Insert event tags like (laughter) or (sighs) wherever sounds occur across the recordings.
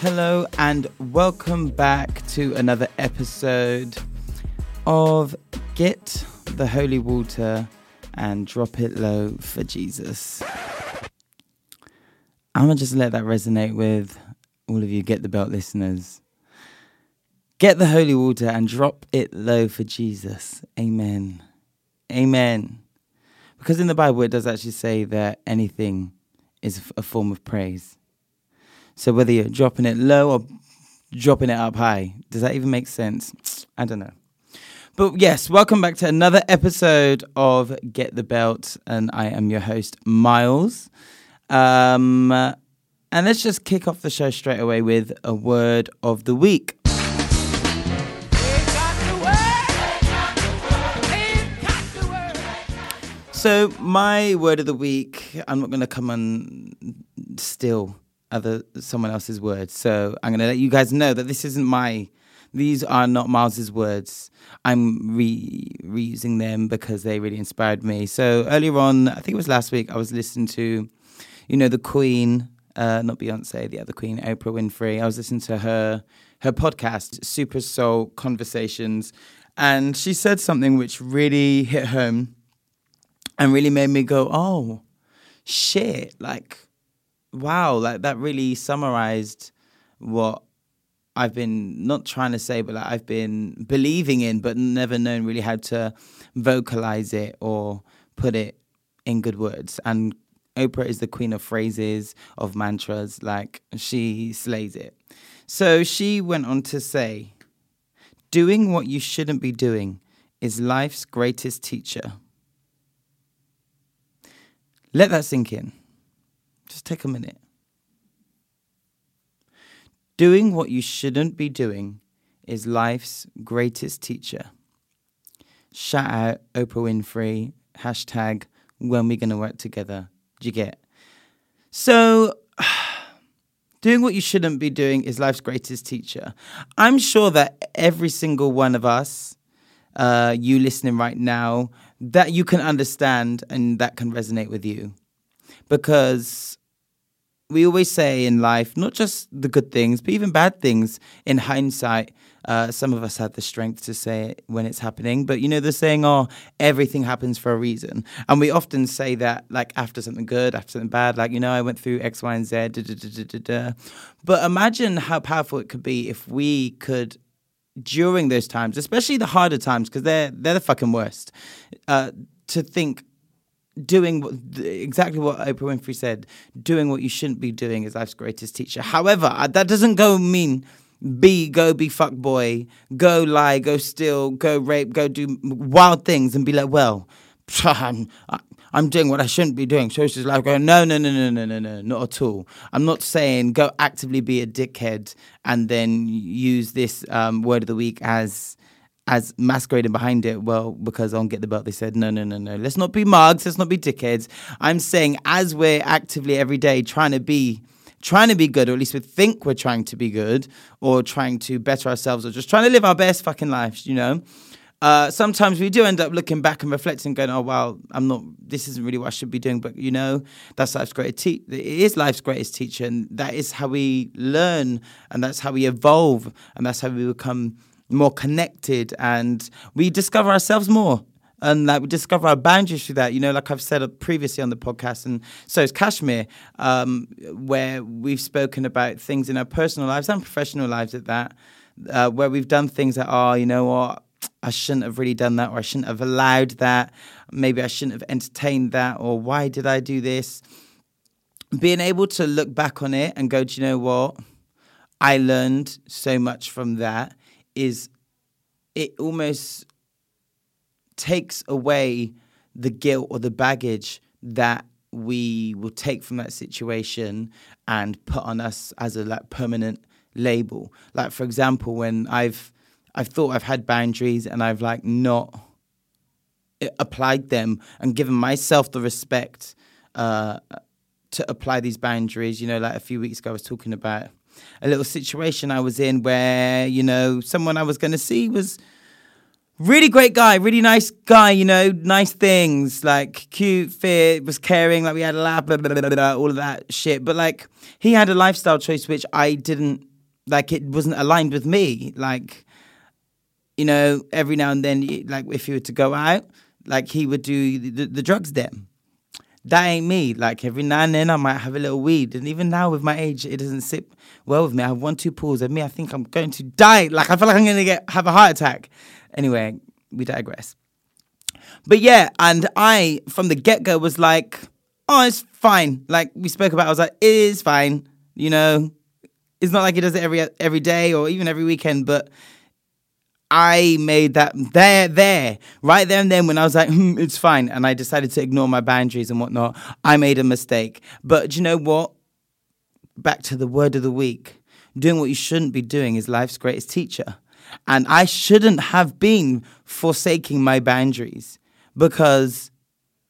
Hello, and welcome back to another episode of Get the Holy Water and Drop It Low for Jesus. I'm gonna just let that resonate with all of you Get the Belt listeners. Get the holy water and drop it low for Jesus. Amen. Amen. Because in the Bible, it does actually say that anything is a form of praise. So whether you're dropping it low or dropping it up high, does that even make sense? I don't know. But yes, welcome back to another episode of Get the Belt, and I am your host, Miles. Um, and let's just kick off the show straight away with a word of the week. So, my word of the week, I'm not going to come on still other someone else's words. So I'm going to let you guys know that this isn't my. These are not Miles's words. I'm re reusing them because they really inspired me. So earlier on, I think it was last week, I was listening to, you know, the Queen, uh, not Beyonce, the other Queen, Oprah Winfrey. I was listening to her her podcast, Super Soul Conversations, and she said something which really hit home and really made me go, "Oh, shit!" Like wow, like that really summarized what I've been not trying to say, but like I've been believing in, but never known really how to vocalize it or put it in good words. And Oprah is the queen of phrases, of mantras, like she slays it. So she went on to say, Doing what you shouldn't be doing is life's greatest teacher. Let that sink in. Just take a minute. Doing what you shouldn't be doing is life's greatest teacher. Shout out Oprah Winfrey, hashtag when we're gonna work together. Do you get? So, (sighs) doing what you shouldn't be doing is life's greatest teacher. I'm sure that every single one of us, uh, you listening right now, that you can understand and that can resonate with you. Because we always say in life, not just the good things, but even bad things. In hindsight, uh, some of us have the strength to say it when it's happening. But you know, the saying, "Oh, everything happens for a reason," and we often say that like after something good, after something bad. Like you know, I went through X, Y, and Z. Da, da, da, but imagine how powerful it could be if we could during those times, especially the harder times, because they're they're the fucking worst. Uh, to think doing exactly what Oprah Winfrey said, doing what you shouldn't be doing is life's greatest teacher. However, uh, that doesn't go mean be go be fuck boy, go lie, go steal, go rape, go do wild things and be like, well, I'm, I'm doing what I shouldn't be doing. So it's just like no, no, no, no, no, no, no, not at all. I'm not saying go actively be a dickhead and then use this um, word of the week as as masquerading behind it, well, because on Get the Belt, they said, no, no, no, no, let's not be mugs, let's not be dickheads. I'm saying, as we're actively every day trying to be, trying to be good, or at least we think we're trying to be good, or trying to better ourselves, or just trying to live our best fucking lives, you know? Uh, sometimes we do end up looking back and reflecting, going, "Oh wow, I'm not. This isn't really what I should be doing." But you know, that's life's greatest. Te- it is life's greatest teacher, and that is how we learn, and that's how we evolve, and that's how we become more connected and we discover ourselves more and like we discover our boundaries through that. You know, like I've said previously on the podcast, and so is Kashmir, um, where we've spoken about things in our personal lives and professional lives at that, uh, where we've done things that are, you know what, I shouldn't have really done that, or I shouldn't have allowed that. Maybe I shouldn't have entertained that, or why did I do this? Being able to look back on it and go, do you know what? I learned so much from that is it almost takes away the guilt or the baggage that we will take from that situation and put on us as a like permanent label. Like for example, when I've I've thought I've had boundaries and I've like not applied them and given myself the respect uh, to apply these boundaries. You know, like a few weeks ago, I was talking about a little situation I was in where you know someone I was going to see was really great guy, really nice guy, you know, nice things, like cute, fit, was caring, like we had a laugh, blah, blah, blah, blah, all of that shit. But like he had a lifestyle choice which I didn't like it wasn't aligned with me. Like, you know, every now and then like if he were to go out, like he would do the, the drugs then. That ain't me. Like every now and then I might have a little weed. And even now with my age, it doesn't sit well with me. I have one, two pulls and me, I think I'm going to die. Like I feel like I'm gonna get have a heart attack. Anyway, we digress. But yeah, and I from the get go was like, oh, it's fine. Like we spoke about, I was like, it is fine. You know, it's not like he does it every every day or even every weekend, but I made that there, there, right there and then when I was like, hmm, it's fine, and I decided to ignore my boundaries and whatnot. I made a mistake. But you know what? Back to the word of the week. Doing what you shouldn't be doing is life's greatest teacher. And I shouldn't have been forsaking my boundaries because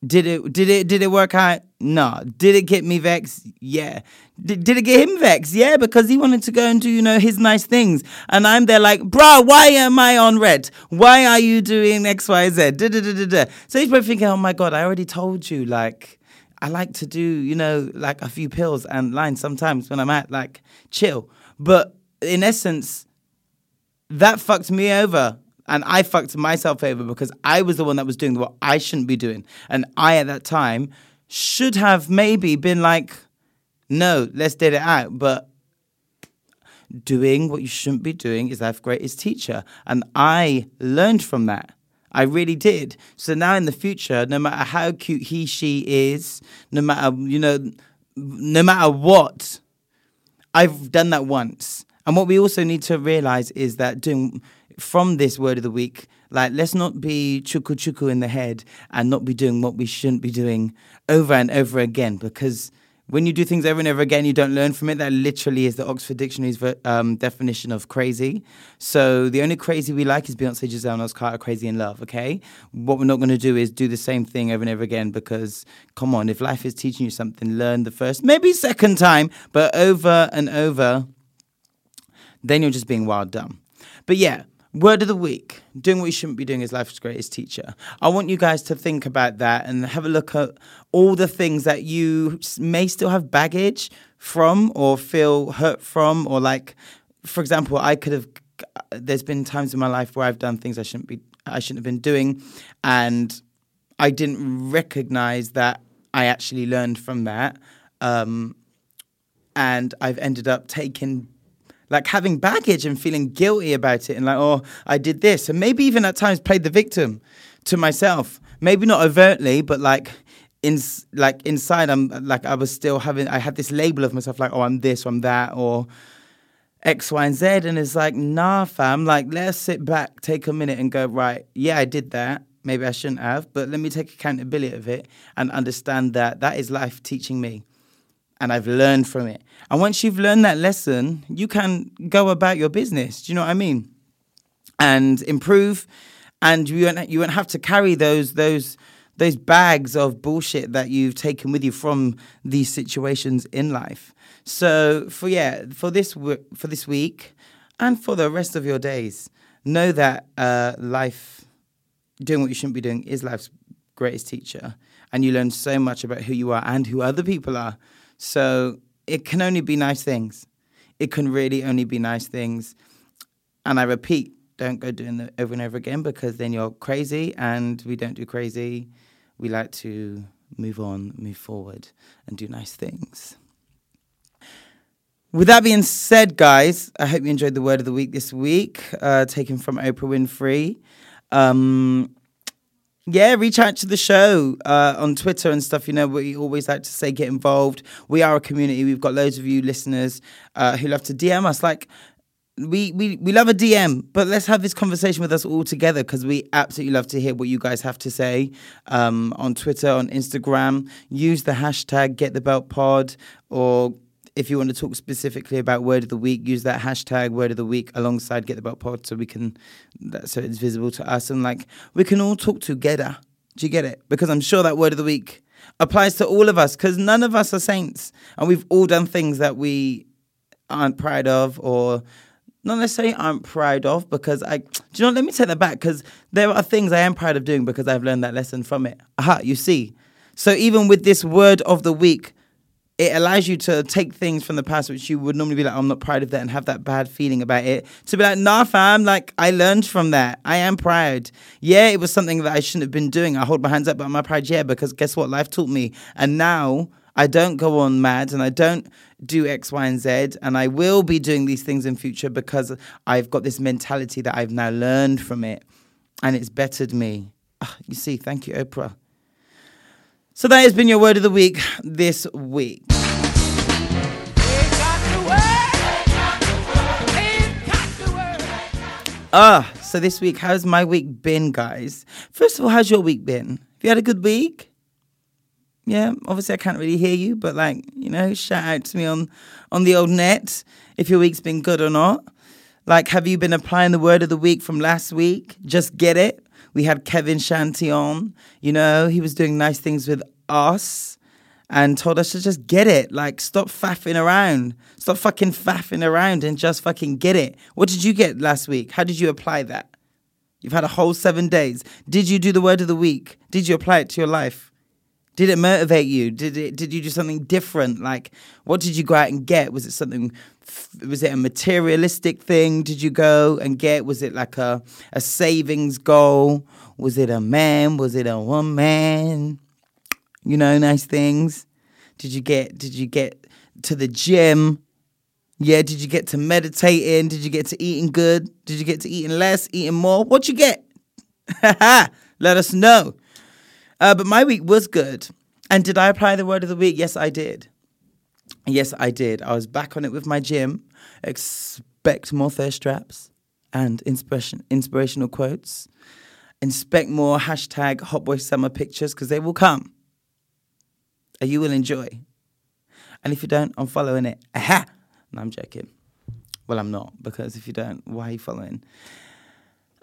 did it did it did it work out? No. Did it get me vexed? Yeah. Did, did it get him vexed? Yeah, because he wanted to go and do, you know, his nice things. And I'm there like, bro, why am I on red? Why are you doing X, Y, Z? Da, da, da, da, da. So he's probably thinking, oh my God, I already told you, like, I like to do, you know, like a few pills and lines sometimes when I'm at like chill. But in essence, that fucked me over. And I fucked myself over because I was the one that was doing what I shouldn't be doing. And I, at that time, should have maybe been like, no, let's did it out. But doing what you shouldn't be doing is life's greatest teacher. And I learned from that. I really did. So now in the future, no matter how cute he, she is, no matter, you know, no matter what, I've done that once. And what we also need to realize is that doing from this word of the week, like let's not be chuku chuku in the head and not be doing what we shouldn't be doing over and over again because when you do things over and over again, you don't learn from it. That literally is the Oxford Dictionary's um, definition of crazy. So the only crazy we like is Beyonce, Giselle, and Carter, Crazy in Love. Okay, what we're not going to do is do the same thing over and over again because, come on, if life is teaching you something, learn the first, maybe second time, but over and over then you're just being wild dumb. But yeah, word of the week doing what you shouldn't be doing is life's greatest teacher. I want you guys to think about that and have a look at all the things that you may still have baggage from or feel hurt from, or like, for example, I could have. There's been times in my life where I've done things I shouldn't be, I shouldn't have been doing, and I didn't recognize that I actually learned from that. Um, and I've ended up taking like having baggage and feeling guilty about it and like, oh, I did this. And maybe even at times played the victim to myself. Maybe not overtly, but like in like inside I'm like I was still having I had this label of myself like, oh, I'm this, I'm that, or X, Y, and Z. And it's like, nah, fam, like let's sit back, take a minute and go, right, yeah, I did that. Maybe I shouldn't have, but let me take accountability of it and understand that that is life teaching me and I've learned from it. And once you've learned that lesson, you can go about your business. Do you know what I mean? And improve, and you won't, you won't have to carry those those those bags of bullshit that you've taken with you from these situations in life. So for yeah, for this for this week, and for the rest of your days, know that uh, life, doing what you shouldn't be doing, is life's greatest teacher, and you learn so much about who you are and who other people are so it can only be nice things. It can really only be nice things. And I repeat, don't go doing it over and over again because then you're crazy, and we don't do crazy. We like to move on, move forward, and do nice things. With that being said, guys, I hope you enjoyed the word of the week this week, uh, taken from Oprah Winfrey. Um, yeah, reach out to the show uh, on Twitter and stuff. You know, we always like to say get involved. We are a community. We've got loads of you listeners uh, who love to DM us. Like, we, we, we love a DM, but let's have this conversation with us all together because we absolutely love to hear what you guys have to say um, on Twitter, on Instagram. Use the hashtag Get the Belt Pod, or if you want to talk specifically about Word of the Week, use that hashtag Word of the Week alongside Get the Belt Pod, so we can that, so it's visible to us and like we can all talk together. Do you get it? Because I'm sure that Word of the Week applies to all of us because none of us are saints, and we've all done things that we aren't proud of or not necessarily I'm proud of because I, do you know, let me take that back because there are things I am proud of doing because I've learned that lesson from it. Aha, you see. So even with this word of the week, it allows you to take things from the past which you would normally be like, I'm not proud of that and have that bad feeling about it. To be like, nah, fam, like I learned from that. I am proud. Yeah, it was something that I shouldn't have been doing. I hold my hands up, but I'm proud? Yeah, because guess what? Life taught me. And now I don't go on mad and I don't do X, Y, and Z. And I will be doing these things in future because I've got this mentality that I've now learned from it and it's bettered me. Ah, you see, thank you, Oprah. So that has been your word of the week this week. Ah, so this week, how's my week been, guys? First of all, how's your week been? Have you had a good week? yeah, obviously I can't really hear you, but like, you know, shout out to me on on the old net if your week's been good or not. Like, have you been applying the word of the week from last week? Just get it. We had Kevin Shanty on. You know, he was doing nice things with us and told us to just get it. Like, stop faffing around. Stop fucking faffing around and just fucking get it. What did you get last week? How did you apply that? You've had a whole seven days. Did you do the word of the week? Did you apply it to your life? Did it motivate you? Did it? Did you do something different? Like, what did you go out and get? Was it something? Was it a materialistic thing? Did you go and get? Was it like a a savings goal? Was it a man? Was it a woman? You know, nice things. Did you get? Did you get to the gym? Yeah. Did you get to meditating? Did you get to eating good? Did you get to eating less, eating more? What you get? (laughs) Let us know. Uh, but my week was good. And did I apply the word of the week? Yes, I did. Yes, I did. I was back on it with my gym. Expect more thirst traps and inspiration, inspirational quotes. Inspect more hashtag Hot Boy Summer pictures because they will come. And you will enjoy. And if you don't, I'm following it. Aha! (laughs) No, I'm joking. Well, I'm not because if you don't, why are you following?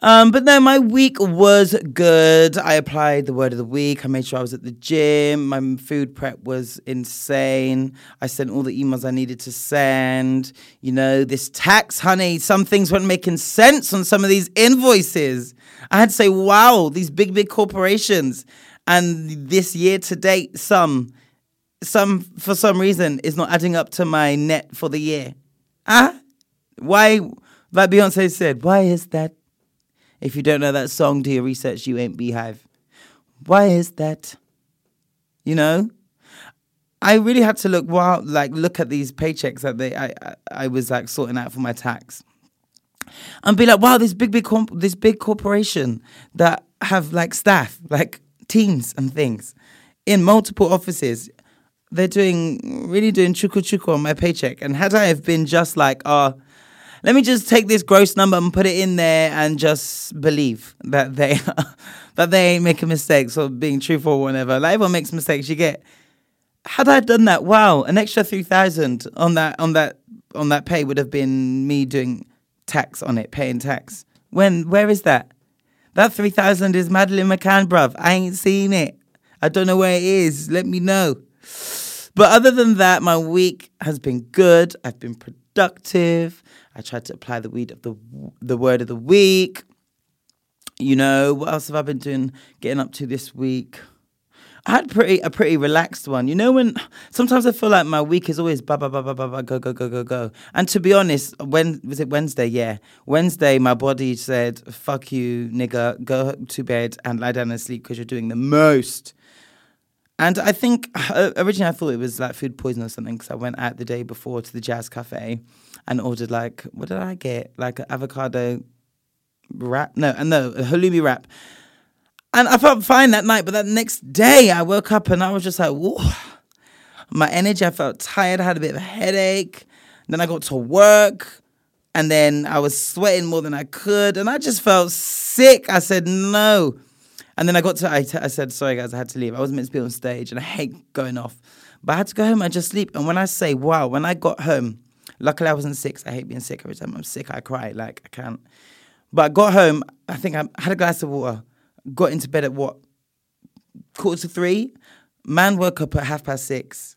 Um, but no, my week was good. I applied the word of the week. I made sure I was at the gym. My food prep was insane. I sent all the emails I needed to send. You know, this tax, honey, some things weren't making sense on some of these invoices. I had to say, wow, these big, big corporations. And this year to date, some, some for some reason, is not adding up to my net for the year. Ah, why? Like Beyonce said, why is that? If you don't know that song, do your research. You ain't BeyHive. Why is that? You know, I really had to look wow, like look at these paychecks that they I I, I was like sorting out for my tax, and be like, wow, this big big comp- this big corporation that have like staff, like teams and things, in multiple offices. They're doing really doing chuku chuku on my paycheck, and had I have been just like, oh, let me just take this gross number and put it in there and just believe that they (laughs) that they ain't making mistakes or being truthful or whatever. Like everyone makes mistakes. You get. Had I done that, wow, an extra three thousand on that on that on that pay would have been me doing tax on it, paying tax. When where is that? That three thousand is Madeleine McCann, bruv. I ain't seen it. I don't know where it is. Let me know. But other than that, my week has been good. I've been productive. I tried to apply the weed of the the word of the week. You know, what else have I been doing, getting up to this week? I had pretty a pretty relaxed one. You know when sometimes I feel like my week is always ba ba ba ba ba ba go go go go go. And to be honest, when was it Wednesday? Yeah, Wednesday. My body said, "Fuck you, nigga. Go to bed and lie down and sleep because you're doing the most." And I think uh, originally I thought it was like food poison or something because I went out the day before to the Jazz Cafe and ordered like what did I get? Like an avocado wrap? No, no, a halloumi wrap. And I felt fine that night, but that next day I woke up and I was just like, whoa. My energy, I felt tired, I had a bit of a headache. Then I got to work and then I was sweating more than I could and I just felt sick. I said, no. And then I got to, I, t- I said, sorry guys, I had to leave. I wasn't meant to be on stage and I hate going off. But I had to go home and just sleep. And when I say, wow, when I got home, luckily I wasn't sick. I hate being sick. Every time I'm sick, I cry. Like, I can't. But I got home, I think I had a glass of water got into bed at what quarter to three. Man woke up at half past six.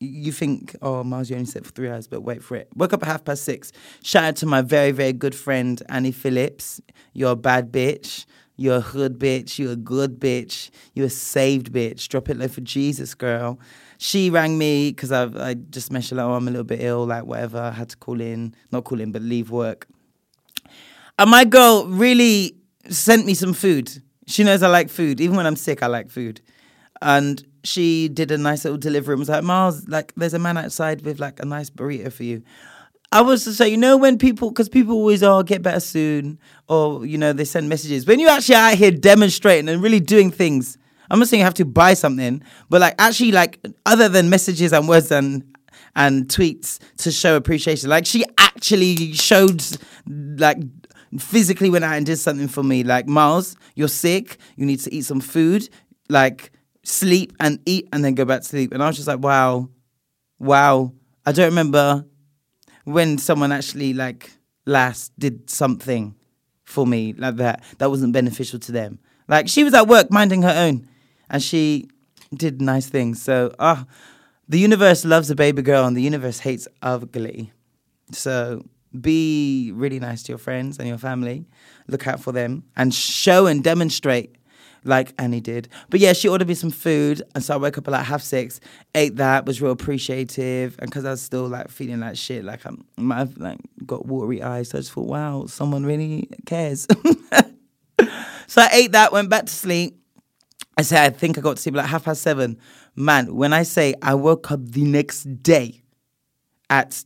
You think, oh, Miles, you only slept for three hours, but wait for it. Woke up at half past six. Shout out to my very, very good friend Annie Phillips. You're a bad bitch. You're a hood bitch. You're a good bitch. You're a saved bitch. Drop it low for Jesus, girl. She rang me because I I just mentioned like, oh, I'm a little bit ill, like whatever. I had to call in, not call in, but leave work. And my girl really sent me some food. She knows I like food. Even when I'm sick, I like food. And she did a nice little delivery and was like, Miles, like, there's a man outside with like a nice burrito for you. I was to say, you know, when people, because people always, oh, get better soon, or, you know, they send messages. When you actually out here demonstrating and really doing things, I'm not saying you have to buy something, but like actually, like, other than messages and words and and tweets to show appreciation, like, she actually showed, like, physically went out and did something for me. Like, Miles, you're sick. You need to eat some food. Like, sleep and eat and then go back to sleep. And I was just like, wow, wow. I don't remember when someone actually, like, last did something for me like that that wasn't beneficial to them. Like, she was at work minding her own and she did nice things. So, ah, oh, the universe loves a baby girl and the universe hates ugly. So, be really nice to your friends and your family. Look out for them and show and demonstrate like Annie did. But yeah, she ordered me some food, and so I woke up at like half six, ate that, was real appreciative, and because I was still like feeling like shit, like I'm, I might have like got watery eyes, so I just thought, wow, someone really cares. (laughs) so I ate that, went back to sleep. I said, I think I got to sleep like half past seven. Man, when I say I woke up the next day at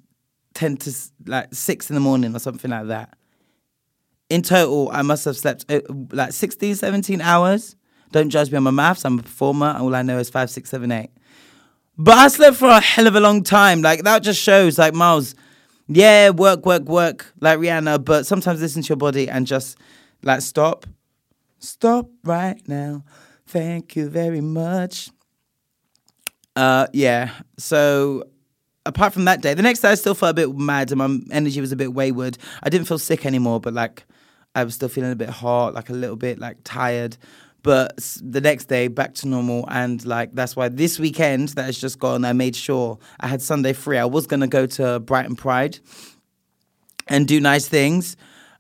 10 to like 6 in the morning or something like that. In total, I must have slept uh, like 16, 17 hours. Don't judge me on my maths. I'm a performer. All I know is five, six, seven, eight. But I slept for a hell of a long time. Like that just shows, like Miles, yeah, work, work, work, like Rihanna. But sometimes listen to your body and just like stop, stop right now. Thank you very much. Uh, yeah. So apart from that day, the next day I still felt a bit mad and my energy was a bit wayward. I didn't feel sick anymore, but like I was still feeling a bit hot, like a little bit like tired. But the next day, back to normal, and like that's why this weekend that has just gone, I made sure I had Sunday free. I was gonna go to Brighton Pride and do nice things,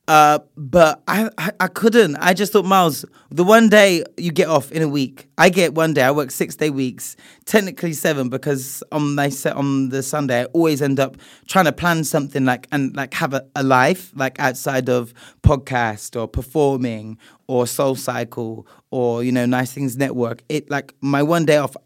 uh, but I, I, I couldn't. I just thought, Miles, the one day you get off in a week, I get one day. I work six day weeks, technically seven, because on my set on the Sunday, I always end up trying to plan something like and like have a, a life like outside of podcast or performing or Soul Cycle or you know Nice Things Network. It like my one day off.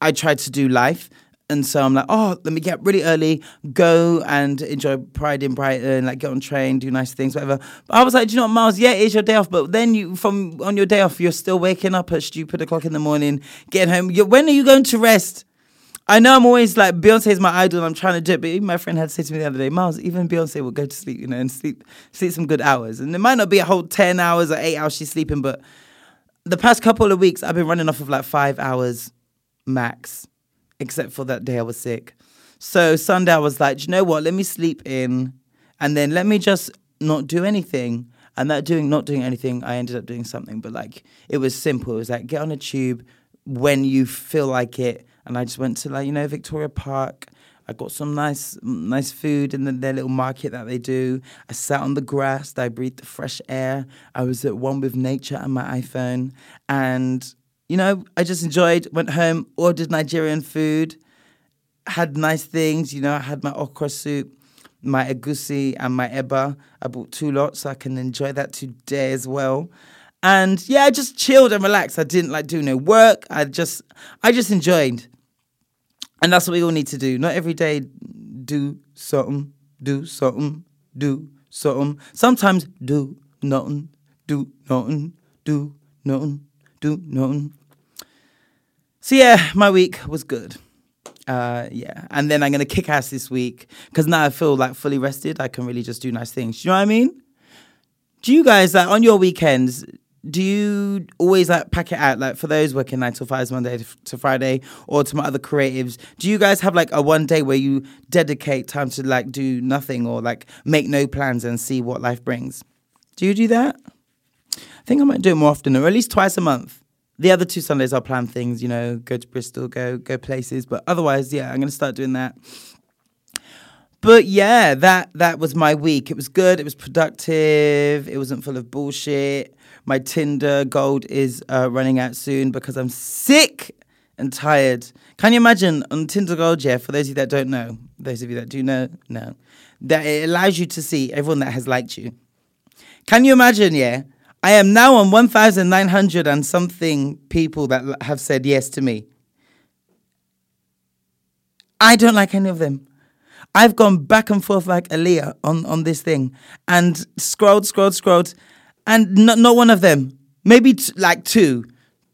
I tried to do life and so I'm like, oh, let me get really early, go and enjoy Pride in Brighton, like get on train, do nice things, whatever. But I was like, do you know what, Miles? Yeah, it is your day off, but then you, from on your day off, you're still waking up at stupid o'clock in the morning, getting home. You're, when are you going to rest? I know I'm always like Beyonce is my idol. and I'm trying to do it, but even my friend had said to me the other day, Miles, even Beyonce will go to sleep, you know, and sleep sleep some good hours. And it might not be a whole ten hours or eight hours she's sleeping, but the past couple of weeks I've been running off of like five hours max except for that day I was sick. So Sunday I was like, you know what? Let me sleep in, and then let me just not do anything. And that doing not doing anything, I ended up doing something. But like it was simple. It was like get on a tube when you feel like it. And I just went to like you know Victoria Park. I got some nice nice food in the, their little market that they do. I sat on the grass. I breathed the fresh air. I was at one with nature and my iPhone. And you know, I just enjoyed, went home, ordered Nigerian food, had nice things, you know, I had my okra soup, my egusi and my eba. I bought two lots so I can enjoy that today as well. And yeah, I just chilled and relaxed. I didn't like do no work. I just I just enjoyed. And that's what we all need to do. Not every day do something, do something, do something. Sometimes do nothing, do nothing, do nothing, do nothing. So yeah, my week was good. Uh, yeah, and then I'm gonna kick ass this week because now I feel like fully rested. I can really just do nice things. Do you know what I mean? Do you guys like on your weekends? Do you always like pack it out like for those working nine to fives Monday to Friday or to my other creatives? Do you guys have like a one day where you dedicate time to like do nothing or like make no plans and see what life brings? Do you do that? I think I might do it more often or at least twice a month. The other two Sundays I'll plan things, you know, go to Bristol, go go places. But otherwise, yeah, I'm gonna start doing that. But yeah, that that was my week. It was good. It was productive. It wasn't full of bullshit. My Tinder gold is uh, running out soon because I'm sick and tired. Can you imagine on Tinder Gold? Yeah, for those of you that don't know, those of you that do know, no, that it allows you to see everyone that has liked you. Can you imagine? Yeah, I am now on 1,900 and something people that have said yes to me. I don't like any of them. I've gone back and forth like Aaliyah on, on this thing and scrolled, scrolled, scrolled, and not, not one of them. Maybe t- like two.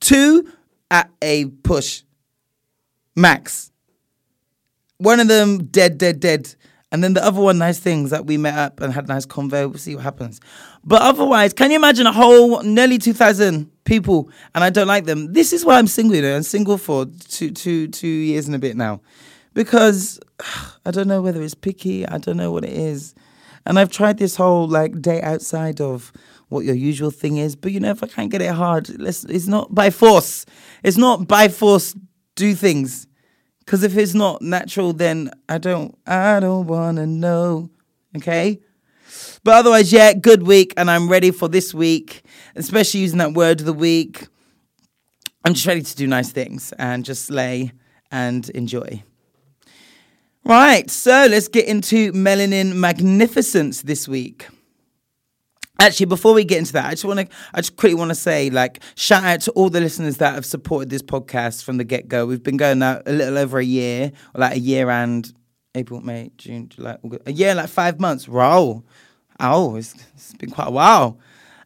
Two at a push. Max. One of them dead, dead, dead. And then the other one, nice things that we met up and had nice convo. We'll see what happens. But otherwise, can you imagine a whole nearly 2,000 people and I don't like them? This is why I'm single, you know. I'm single for two, two, two years and a bit now. Because (sighs) I don't know whether it's picky. I don't know what it is. And I've tried this whole like day outside of what your usual thing is. But you know, if I can't get it hard, it's not by force. It's not by force do things. Because if it's not natural, then I don't, I don't want to know. Okay. But otherwise, yeah, good week, and I'm ready for this week, especially using that word of the week. I'm just ready to do nice things and just lay and enjoy. Right, so let's get into melanin magnificence this week. Actually, before we get into that, I just want to, I just quickly want to say, like, shout out to all the listeners that have supported this podcast from the get go. We've been going a little over a year, like a year and April, May, June, July, August, a year, like five months. Wow, oh, it's, it's been quite a while.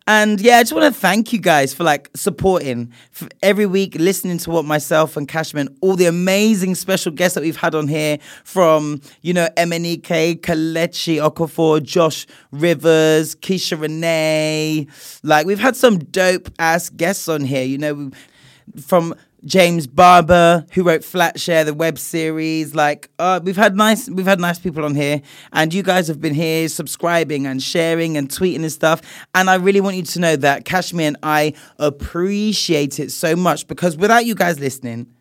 And yeah, I just want to thank you guys for like supporting for every week, listening to what myself and Kashmir, all the amazing special guests that we've had on here from, you know, MNEK, Kelechi Okafor, Josh Rivers, Keisha Renee. Like, we've had some dope ass guests on here, you know, from James Barber, who wrote Flatshare, the web series. Like, uh, we've had nice, we've had nice people on here, and you guys have been here subscribing and sharing and tweeting and stuff. And I really want you to know that Kashmir and I appreciate it so much because without you guys listening,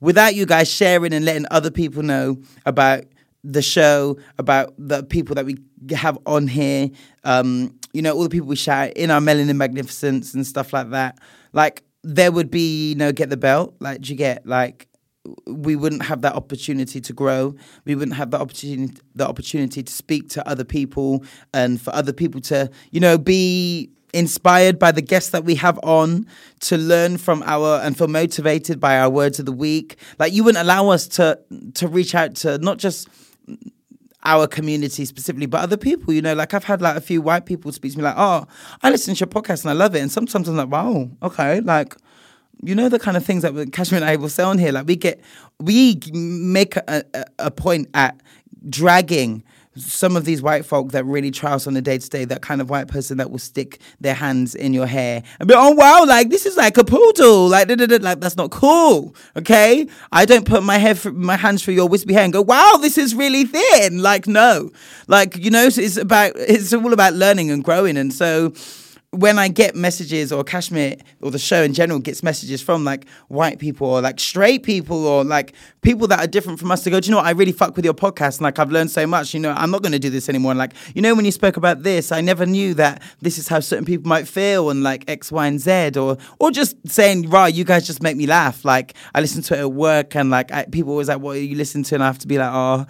without you guys sharing and letting other people know about the show, about the people that we have on here, um, you know, all the people we shout in our Melanin Magnificence and stuff like that. Like, there would be know get the belt. Like do you get like we wouldn't have that opportunity to grow. We wouldn't have the opportunity the opportunity to speak to other people and for other people to you know be inspired by the guests that we have on to learn from our and feel motivated by our words of the week. Like you wouldn't allow us to to reach out to not just our community specifically, but other people, you know, like I've had like a few white people speak to me like, oh, I listen to your podcast and I love it. And sometimes I'm like, wow, okay, like, you know, the kind of things that Kashmir and I will say on here, like we get, we make a, a, a point at dragging some of these white folk that really try us on the day to day, that kind of white person that will stick their hands in your hair and be, oh wow, like this is like a poodle, like like that's not cool. Okay, I don't put my hair, my hands through your wispy hair and go, wow, this is really thin. Like no, like you know, it's about it's all about learning and growing, and so when I get messages or Kashmir or the show in general gets messages from like white people or like straight people or like people that are different from us to go, do you know what? I really fuck with your podcast and like I've learned so much. You know, I'm not going to do this anymore. And like, you know, when you spoke about this, I never knew that this is how certain people might feel and like X, Y, and Z or or just saying, right, you guys just make me laugh. Like I listen to it at work and like I, people always like, what are you listening to? And I have to be like, oh,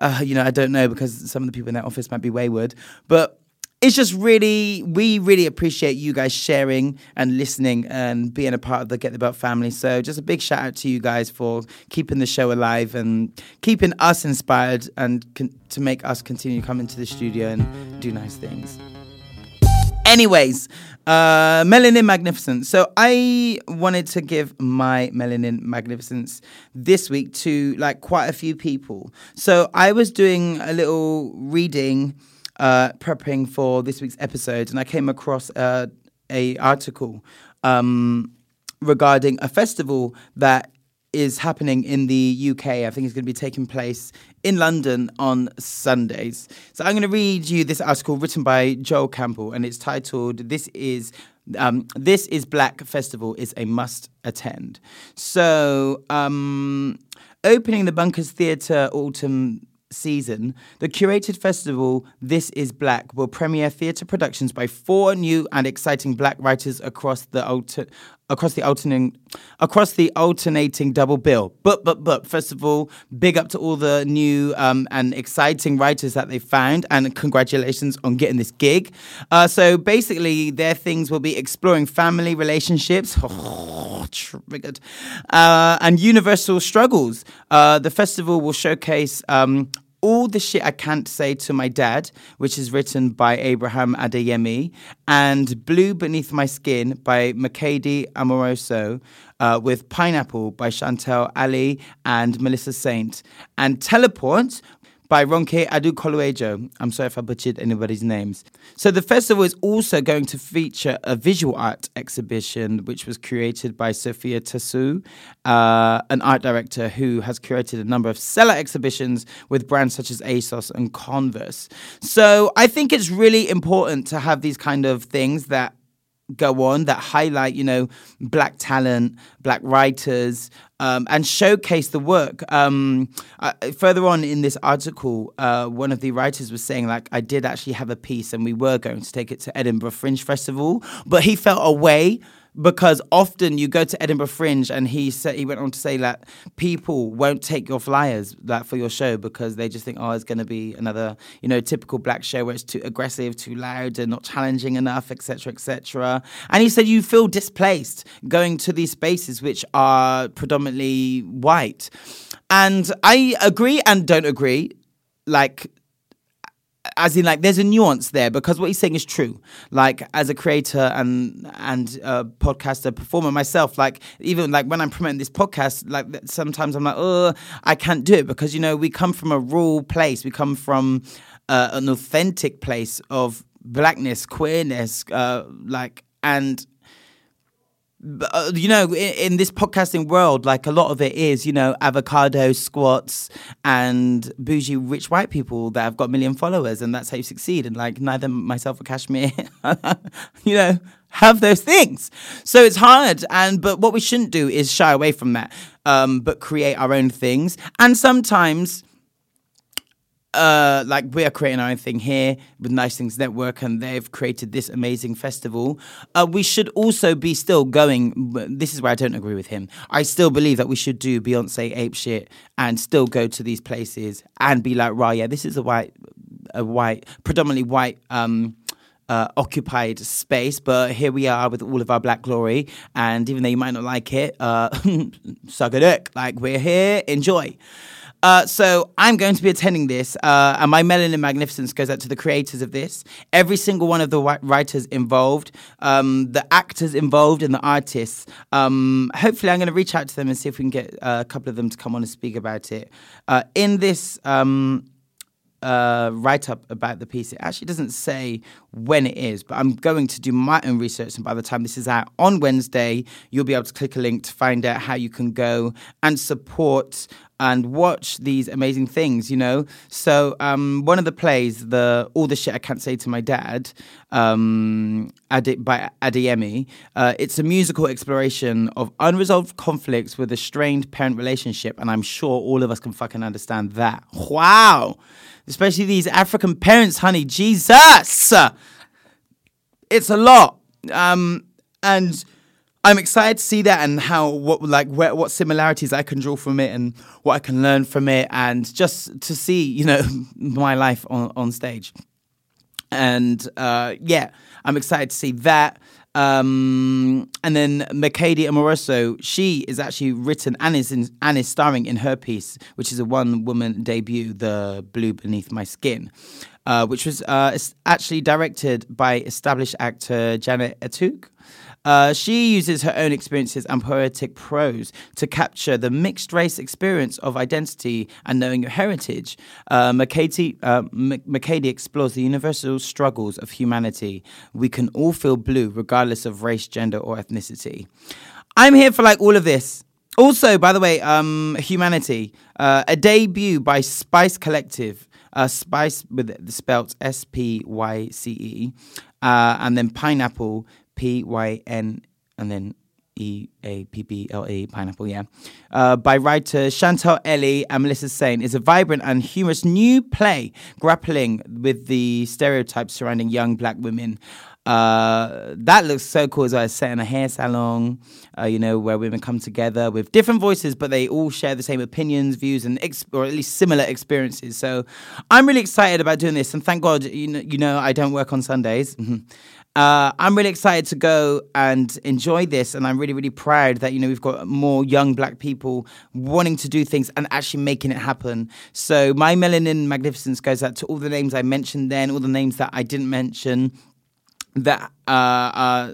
uh, you know, I don't know because some of the people in that office might be wayward, but it's just really, we really appreciate you guys sharing and listening and being a part of the Get the Belt family. So, just a big shout out to you guys for keeping the show alive and keeping us inspired and con- to make us continue to come into the studio and do nice things. Anyways, uh, Melanin Magnificence. So I wanted to give my Melanin Magnificence this week to like quite a few people. So I was doing a little reading uh, prepping for this week's episode, and I came across uh, a article um, regarding a festival that is happening in the UK. I think it's going to be taking place in London on Sundays. So I'm going to read you this article written by Joel Campbell, and it's titled "This is." Um, this is Black Festival is a must attend. So, um, opening the Bunkers Theatre Autumn season, the curated festival This Is Black will premiere theatre productions by four new and exciting black writers across the alter- across the alternating across the alternating double bill. But but but first of all, big up to all the new um, and exciting writers that they found, and congratulations on getting this gig. Uh, so basically, their things will be exploring family relationships. Oh, (laughs) triggered. Uh, and universal struggles. Uh, the festival will showcase um, all the shit I can't say to my dad, which is written by Abraham Adeyemi, and Blue Beneath My Skin by Mercedes Amoroso, uh, with Pineapple by Chantel Ali and Melissa Saint, and Teleport by Ronke Adekoluejo. I'm sorry if I butchered anybody's names. So the festival is also going to feature a visual art exhibition, which was created by Sophia Tasu, uh, an art director who has curated a number of seller exhibitions with brands such as ASOS and Converse. So I think it's really important to have these kind of things that go on that highlight, you know, black talent, black writers, um, and showcase the work. Um, uh, further on in this article, uh, one of the writers was saying, like, I did actually have a piece and we were going to take it to Edinburgh Fringe Festival, but he felt away because often you go to Edinburgh Fringe and he said he went on to say that people won't take your flyers like for your show because they just think oh it's going to be another you know typical black show where it's too aggressive too loud and not challenging enough etc etc and he said you feel displaced going to these spaces which are predominantly white. And I agree and don't agree. Like as in like there's a nuance there because what he's saying is true. Like as a creator and and a podcaster performer myself like even like when i'm promoting this podcast like sometimes i'm like oh i can't do it because you know we come from a raw place. We come from uh, an authentic place of blackness queerness uh, like and uh, you know, in, in, this podcasting world, like a lot of it is, you know, avocado squats and bougie rich white people that have got a million followers, and that's how you succeed. And like neither myself or Kashmir, (laughs) you know, have those things. So it's hard. And but what we shouldn't do is shy away from that, um, but create our own things. And sometimes uh, like we are creating our own thing here with Nice Things Network, and they've created this amazing festival. Uh, we should also be still going. This is where I don't agree with him. I still believe that we should do Beyonce ape shit and still go to these places and be like, right, yeah, this is a white, a white, predominantly white. Um, uh, occupied space, but here we are with all of our black glory. And even though you might not like it, uh, (laughs) suck a dick. Like we're here, enjoy. Uh, so I'm going to be attending this, uh, and my melanin magnificence goes out to the creators of this. Every single one of the writers involved, um, the actors involved, and the artists. Um, hopefully, I'm going to reach out to them and see if we can get uh, a couple of them to come on and speak about it. Uh, in this um, uh, write up about the piece, it actually doesn't say when it is, but I'm going to do my own research. And by the time this is out on Wednesday, you'll be able to click a link to find out how you can go and support and watch these amazing things, you know. So um, one of the plays, the all the shit I can't say to my dad, um, Adi, by Adeyemi, uh, it's a musical exploration of unresolved conflicts with a strained parent relationship, and I'm sure all of us can fucking understand that. Wow, especially these African parents, honey, Jesus, it's a lot, um, and I'm excited to see that and how what like where, what similarities I can draw from it and what I can learn from it and just to see you know (laughs) my life on on stage. And uh, yeah, I'm excited to see that. Um, and then Mercedes Amoroso, she is actually written and is in, and is starring in her piece, which is a one woman debut, The Blue Beneath My Skin. Uh, which was uh, actually directed by established actor Janet Atouk. Uh, she uses her own experiences and poetic prose to capture the mixed race experience of identity and knowing your heritage. Uh, McCady, uh, explores the universal struggles of humanity. We can all feel blue regardless of race, gender, or ethnicity. I'm here for like all of this. Also, by the way, um, Humanity, uh, a debut by Spyce Collective. Uh, Spice with the spelt S P Y C E, uh, and then Pyneapple P Y N and then E A P P L E, pineapple, yeah. Uh, by writer Chantal Ellie and Melissa Saint is a vibrant and humorous new play grappling with the stereotypes surrounding young black women. Uh, that looks so cool as I set in a hair salon, uh, you know, where women come together with different voices, but they all share the same opinions, views, and ex- or at least similar experiences. So I'm really excited about doing this, and thank God, you know, you know I don't work on Sundays. Uh, I'm really excited to go and enjoy this, and I'm really, really proud that you know we've got more young black people wanting to do things and actually making it happen. So my melanin magnificence goes out to all the names I mentioned, then all the names that I didn't mention that uh, are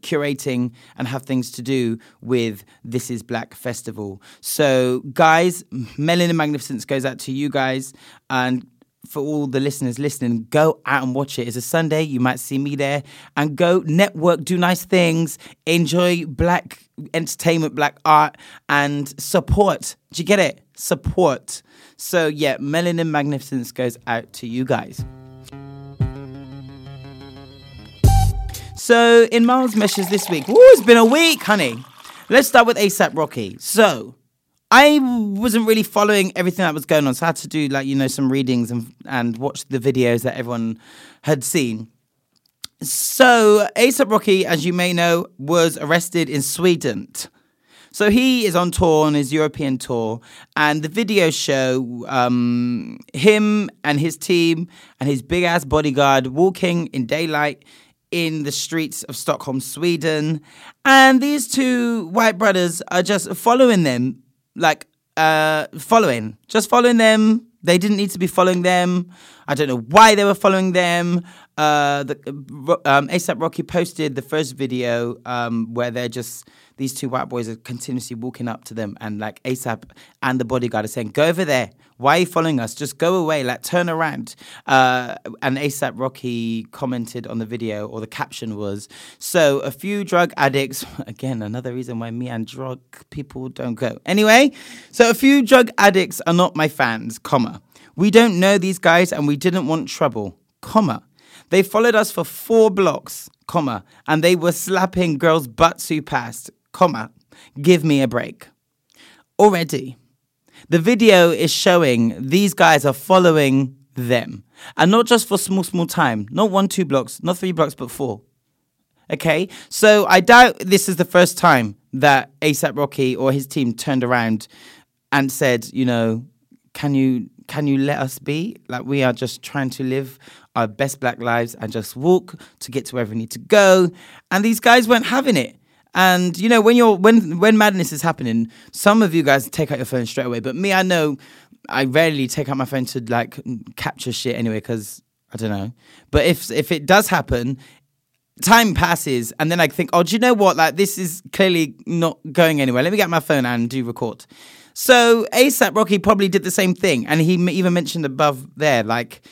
curating and have things to do with This Is Black Festival. So, guys, Melanin Magnificence goes out to you guys, and for all the listeners listening, go out and watch it. It's a Sunday. You might see me there. And go network, do nice things, enjoy black entertainment, black art, and support. Do you get it? Support. So, yeah, Melanin Magnificence goes out to you guys. So, in Miles Meshes this week, oh, it's been a week, honey. Let's start with ASAP Rocky. So, I wasn't really following everything that was going on, so I had to do like you know some readings and and watch the videos that everyone had seen. So ASAP Rocky, as you may know, was arrested in Sweden. So he is on tour on his European tour, and the videos show um, him and his team and his big ass bodyguard walking in daylight in the streets of Stockholm, Sweden. And these two white brothers are just following them like uh, following, just following them. They didn't need to be following them. I don't know why they were following them. Uh, the, um, ASAP Rocky posted the first video um, where they're just these two white boys are continuously walking up to them, and like ASAP and the bodyguard are saying, "Go over there. Why are you following us? Just go away. Like turn around." Uh, and ASAP Rocky commented on the video, or the caption was, "So a few drug addicts (laughs) again, another reason why me and drug people don't go." Anyway, so a few drug addicts are not my fans, comma. We don't know these guys and we didn't want trouble, comma. They followed us for four blocks, comma, and they were slapping girls' butts who passed, comma. Give me a break. Already, the video is showing these guys are following them. And not just for small, small time, not one, two blocks, not three blocks, but four. Okay, so I doubt this is the first time that ASAP Rocky or his team turned around and said, you know, can you can you let us be? Like we are just trying to live our best black lives and just walk to get to wherever we need to go. And these guys weren't having it. And you know, when you're when when madness is happening, some of you guys take out your phone straight away. But me, I know I rarely take out my phone to like capture shit anyway, because I don't know. But if if it does happen, time passes and then I think, oh, do you know what? Like this is clearly not going anywhere. Let me get my phone and do record. So ASAP Rocky probably did the same thing, and he even mentioned above there, like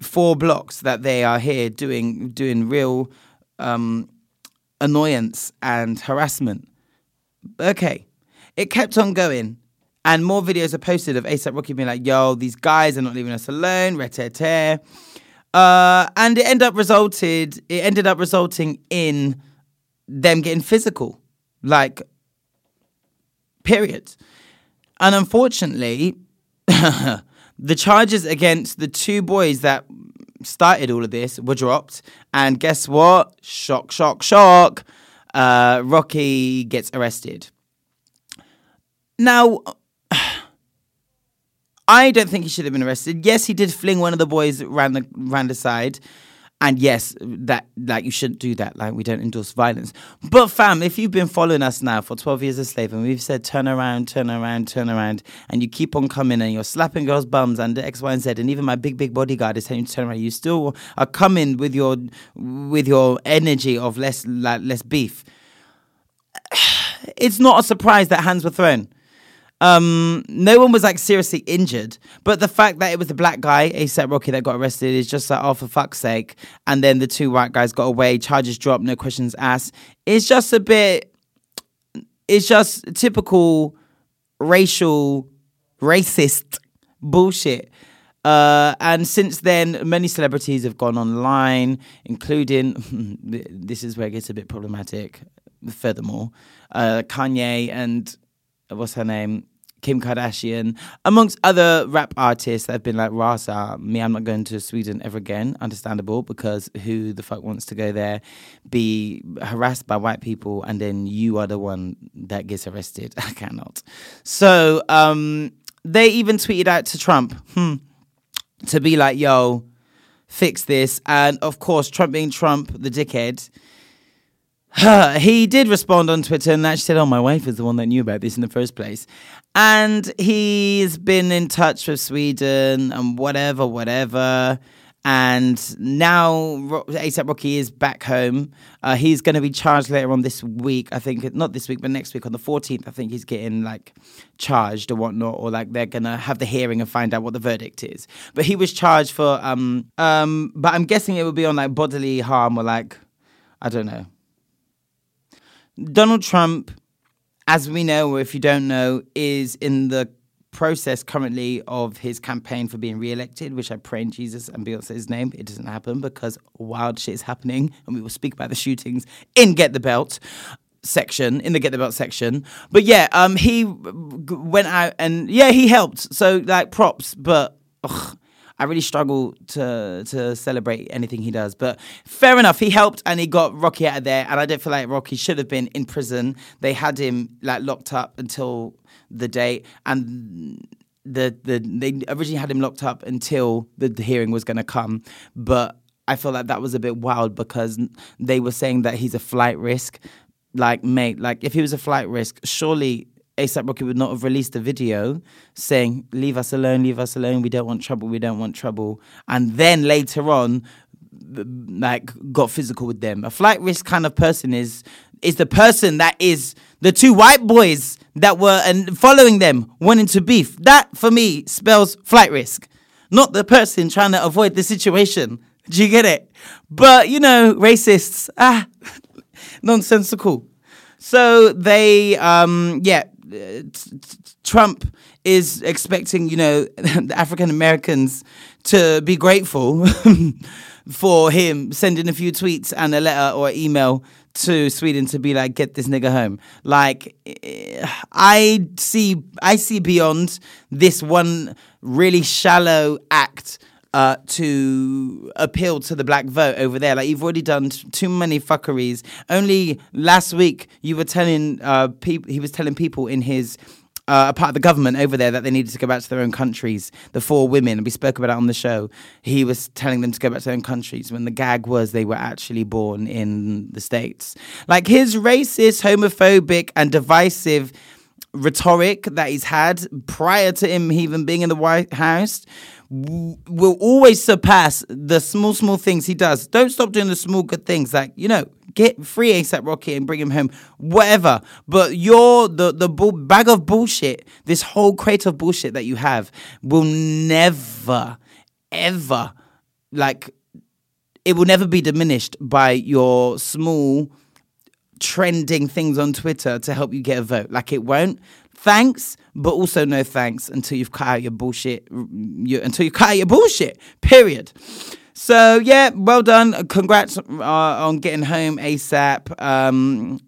four blocks that they are here doing doing real um, annoyance and harassment. Okay, it kept on going. And more videos are posted of ASAP Rocky being like, yo, these guys are not leaving us alone, re Uh, and it ended up resulted, it ended up resulting in them getting physical. Like, period. And unfortunately, (laughs) the charges against the two boys that started all of this were dropped. And guess what? Shock, shock, shock. Uh, Rocky gets arrested. Now, (sighs) I don't think he should have been arrested. Yes, he did fling one of the boys round the round the side. And yes, that like you shouldn't do that. Like we don't endorse violence. But fam, if you've been following us now for 12 years a slave and we've said turn around, turn around, turn around, and you keep on coming and you're slapping girls' bums and X, Y, and Z, and even my big, big bodyguard is telling you to turn around, you still are coming with your with your energy of less like less beef. (sighs) It's not a surprise that hands were thrown. Um, no one was like seriously injured, but the fact that it was the black guy, ASAP Rocky, that got arrested is just like, oh, for fuck's sake. And then the two white guys got away, charges dropped, no questions asked. It's just a bit, it's just typical racial, racist bullshit. Uh, and since then, many celebrities have gone online, including (laughs) this is where it gets a bit problematic. Furthermore, uh, Kanye and what's her name? Kim Kardashian, amongst other rap artists that have been like, Rasa, me, I'm not going to Sweden ever again. Understandable, because who the fuck wants to go there, be harassed by white people, and then you are the one that gets arrested? (laughs) I cannot. So um, they even tweeted out to Trump hmm, to be like, yo, fix this. And of course, Trump being Trump, the dickhead, (sighs) he did respond on Twitter and actually said, Oh, my wife is the one that knew about this in the first place. And he's been in touch with Sweden and whatever, whatever. And now ASAP Rocky is back home. Uh, he's going to be charged later on this week. I think, not this week, but next week on the 14th. I think he's getting like charged or whatnot, or like they're going to have the hearing and find out what the verdict is. But he was charged for, um, um, but I'm guessing it would be on like bodily harm or like, I don't know Donald Trump, as we know, or if you don't know, is in the process currently of his campaign for being re-elected, which I pray in Jesus and Beyonce's name it doesn't happen because wild shit is happening, and we will speak about the shootings in Get the Belt section in the Get the Belt section. But yeah, um, he went out and yeah, he helped. So like props, but. Ugh, I really struggle to to celebrate anything he does. But fair enough, he helped and he got Rocky out of there. And I don't feel like Rocky should have been in prison. They had him like locked up until the date, and the the they originally had him locked up until the, the hearing was going to come, but. I feel like that was a bit wild because they were saying that he's a flight risk. Like, mate, like if he was a flight risk, surely ASAP Rocky would not have released a video saying, Leave us alone, leave us alone, we don't want trouble, we don't want trouble. And then later on, like got physical with them. A flight risk kind of person is is the person that is the two white boys that were and following them wanting to beef. That for me spells flight risk, not the person trying to avoid the situation. Do you get it? But you know, racists, ah, (laughs) nonsensical. So they, um, yeah, Uh, Trump is expecting, you know, (laughs) the African Americans to be grateful (laughs) for him sending a few tweets and a letter or email to Sweden to be like, get this nigga home. Like, eh, I see, I see beyond this one really shallow act uh, to appeal to the black vote over there. Like you've already done t- too many fuckeries. Only last week you were telling uh, people he was telling people in his uh, a part of the government over there that they needed to go back to their own countries. The four women, and we spoke about it on the show. He was telling them to go back to their own countries when the gag was they were actually born in the states. Like his racist, homophobic, and divisive rhetoric that he's had prior to him even being in the White House will always surpass the small, small things he does. Don't stop doing the small good things. Like, you know, get free ASAP Rocky and bring him home, whatever. But your the the bull, bag of bullshit, this whole crate of bullshit that you have, will never, ever like it will never be diminished by your small trending things on Twitter to help you get a vote. Like it won't. Thanks, but also no thanks until you've cut out your bullshit. You, until you cut out your bullshit. Period. So yeah, well done. Congrats uh, on getting home ASAP. Um,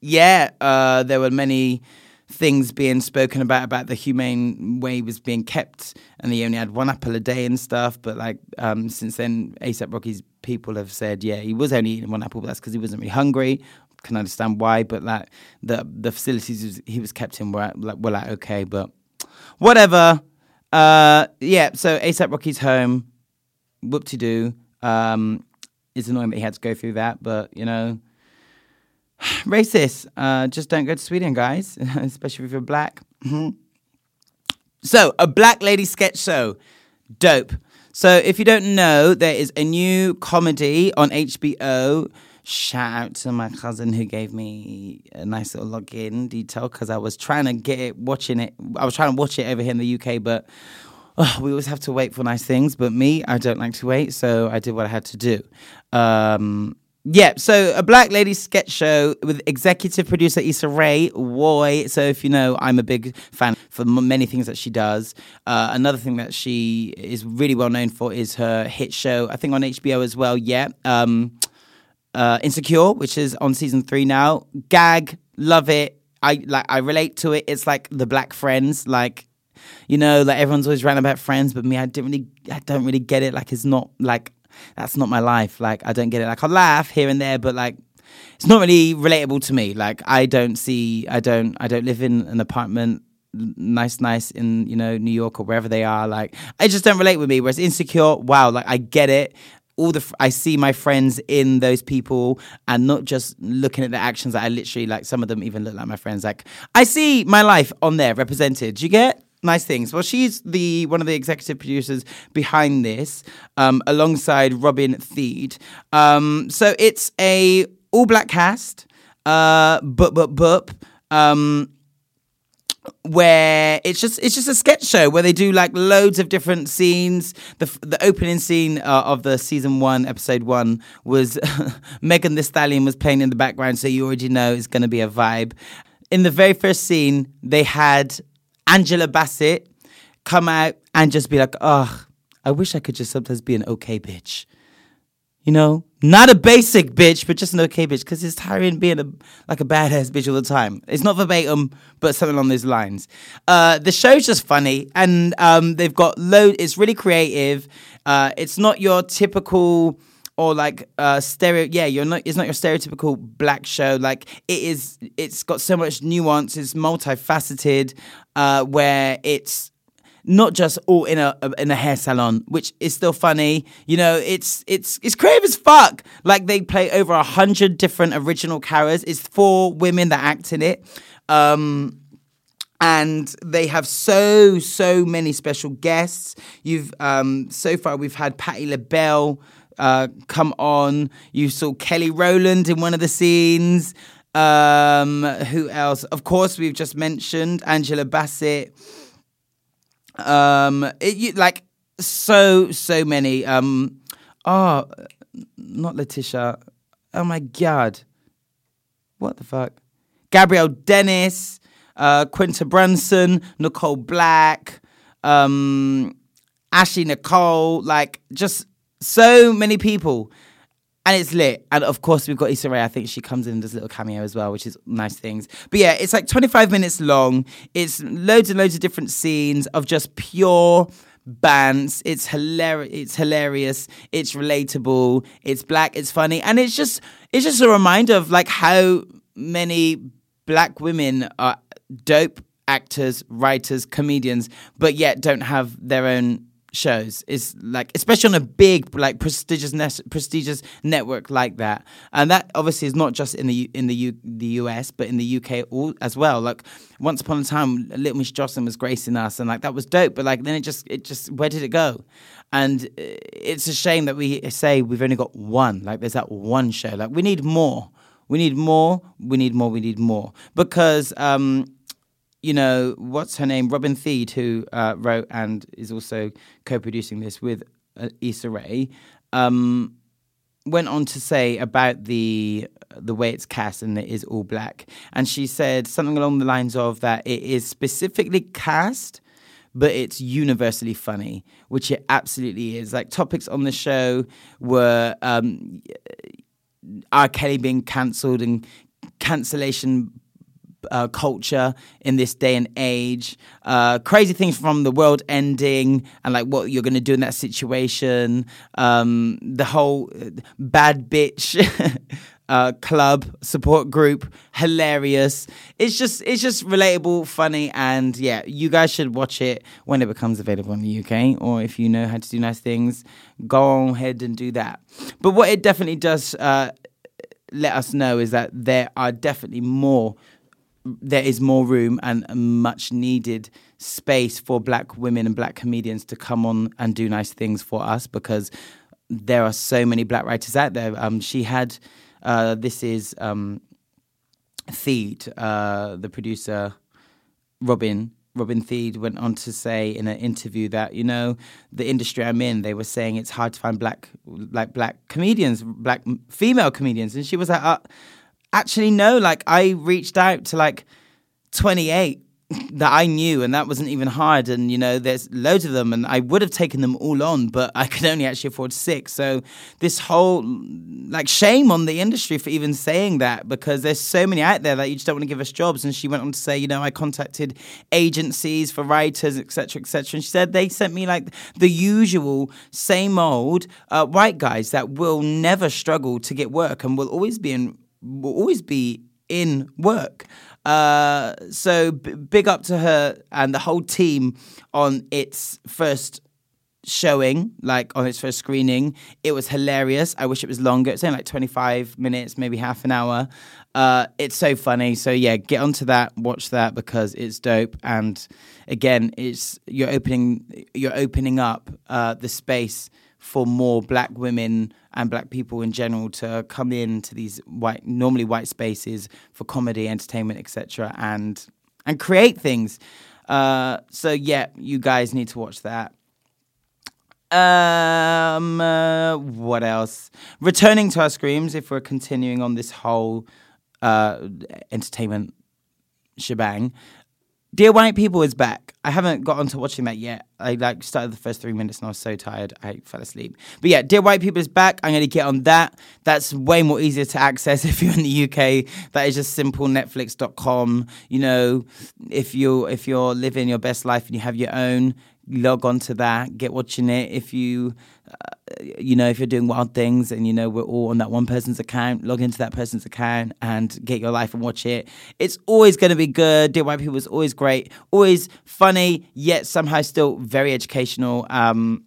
yeah, uh, there were many things being spoken about about the humane way he was being kept, and he only had one apple a day and stuff. But like um, since then, ASAP Rocky's people have said, yeah, he was only eating one apple, but that's because he wasn't really hungry. Can understand why, but like the the facilities he was kept in were like were like okay, but whatever. Uh, yeah, so ASAP Rocky's home. Whoop to doo. Um, it's annoying that he had to go through that, but you know (sighs) racist. Uh, just don't go to Sweden, guys, (laughs) especially if you're black. Mm-hmm. so, a black lady sketch show. Dope. So, if you don't know, there is a new comedy on HBO. Shout out to my cousin who gave me a nice little login detail because I was trying to get it, watching it. I was trying to watch it over here in the UK, but oh, we always have to wait for nice things. But me, I don't like to wait, so I did what I had to do. Um, yeah, so a black lady sketch show with executive producer Issa Rae Woy. So if you know, I'm a big fan for many things that she does. Uh, another thing that she is really well known for is her hit show, I think on HBO as well. Yeah, um, uh, Insecure, which is on season three now. Gag, love it. I like. I relate to it. It's like the Black Friends, like you know, like everyone's always ranting about Friends, but me, I didn't really, I don't really get it. Like it's not like that's not my life. Like I don't get it. Like I laugh here and there, but like it's not really relatable to me. Like I don't see, I don't, I don't live in an apartment nice nice in you know new york or wherever they are like i just don't relate with me whereas insecure wow like i get it all the I see my friends in those people and not just looking at the actions that I literally like some of them even look like my friends like I see my life on there represented you get nice things. Well, she's the one of the executive producers behind this, um, alongside Robin Thede. Um, so it's a all black cast, uh, but but but um, where it's just it's just a sketch show where they do like loads of different scenes. The the opening scene uh, of the season one episode one was (laughs) Megan Thee Stallion was playing in the background, so you already know it's going to be a vibe. In the very first scene, they had Angela Bassett come out and just be like, oh, I wish I could just sometimes be an okay bitch. You know, not a basic bitch, but just an okay bitch, because it's tiring being a like a badass bitch all the time. It's not verbatim, but something along those lines. Uh, the show's just funny, and um, they've got load. It's really creative. Uh, it's not your typical or like uh stereo yeah you're not it's not your stereotypical black show like it is it's got so much nuance it's multifaceted uh where it's not just all in a in a hair salon, which is still funny. You know, it's it's it's creative as fuck. Like they play over a hundred different original characters. It's four women that act in it. Um, and they have so so many special guests. You've um, so far we've had Patti LaBelle, uh, come on. You saw Kelly Rowland in one of the scenes. Um, who else? Of course, we've just mentioned Angela Bassett. Um, it, you, like so so many. Um, oh, not Letitia. Oh my god, what the fuck? Gabrielle Dennis, uh, Quinta Brunson, Nicole Black, um, Ashley Nicole. Like just so many people. And it's lit. And of course, we've got Issa Rae. I think she comes in and does a little cameo as well, which is nice things. But yeah, it's like 25 minutes long. It's loads and loads of different scenes of just pure bands. It's hilarious. It's hilarious. It's relatable. It's black. It's funny, and it's just it's just a reminder of like how many black women are dope actors, writers, comedians, but yet don't have their own shows is like especially on a big like prestigious ne- prestigious network like that. And that obviously is not just in the in the U- the US but in the UK all, as well. Like once upon a time little miss jocelyn was gracing us and like that was dope but like then it just it just where did it go? And it's a shame that we say we've only got one like there's that one show. Like we need more. We need more. We need more. We need more. Because um you know, what's her name? Robin Thede, who uh, wrote and is also co producing this with uh, Issa Rae, um, went on to say about the the way it's cast and it is all black, and she said something along the lines of that it is specifically cast but it's universally funny, which it absolutely is. Like topics on the show were um, R. Kelly being cancelled and cancellation uh, culture in this day and age, uh, crazy things from the world ending and like what you're going to do in that situation, um, the whole uh, bad bitch (laughs) uh, club support group, hilarious. It's just it's just relatable, funny, and yeah, you guys should watch it when it becomes available in the UK, or if you know how to do nice things, go ahead and do that. But what it definitely does uh, let us know is that there are definitely more there is more room and much needed space for black women and black comedians to come on and do nice things for us because there are so many black writers out there. Um, she had uh, this is um, Thede, uh, the producer, Robin. Robin Thede went on to say in an interview that you know the industry I'm in, they were saying it's hard to find black like black comedians, black female comedians, and she was like, uh, actually no, like I reached out to like 28 that I knew, and that wasn't even hard. And you know, there's loads of them, and I would have taken them all on, but I could only actually afford six. So this whole like shame on the industry for even saying that, because there's so many out there that you just don't want to give us jobs. And she went on to say, you know, I contacted agencies for writers, etc., etc. And she said they sent me like the usual same old uh, white guys that will never struggle to get work and will always be in will always be in work. Uh, so b- big up to her and the whole team on its first showing, like on its first screening. It was hilarious. I wish it was longer. It's only like 25 minutes, maybe half an hour. Uh, it's so funny. So yeah, get onto that, watch that because it's dope. And again, it's you're opening you're opening up uh, the space for more black women and black people in general to come into these white normally white spaces for comedy entertainment etc and and create things. Uh, so yeah you guys need to watch that. Um uh, what else? Returning to our screams if we're continuing on this whole uh, entertainment shebang Dear White People is back. I haven't got onto watching that yet. I like started the first three minutes and I was so tired I fell asleep. But yeah, Dear White People is back. I'm gonna get on that. That's way more easier to access (laughs) if you're in the UK. That is just simple netflix.com. You know, if you're if you're living your best life and you have your own, log on to that, get watching it. If you you know, if you're doing wild things and you know we're all on that one person's account, log into that person's account and get your life and watch it. It's always going to be good. Dear White People is always great, always funny, yet somehow still very educational. Um,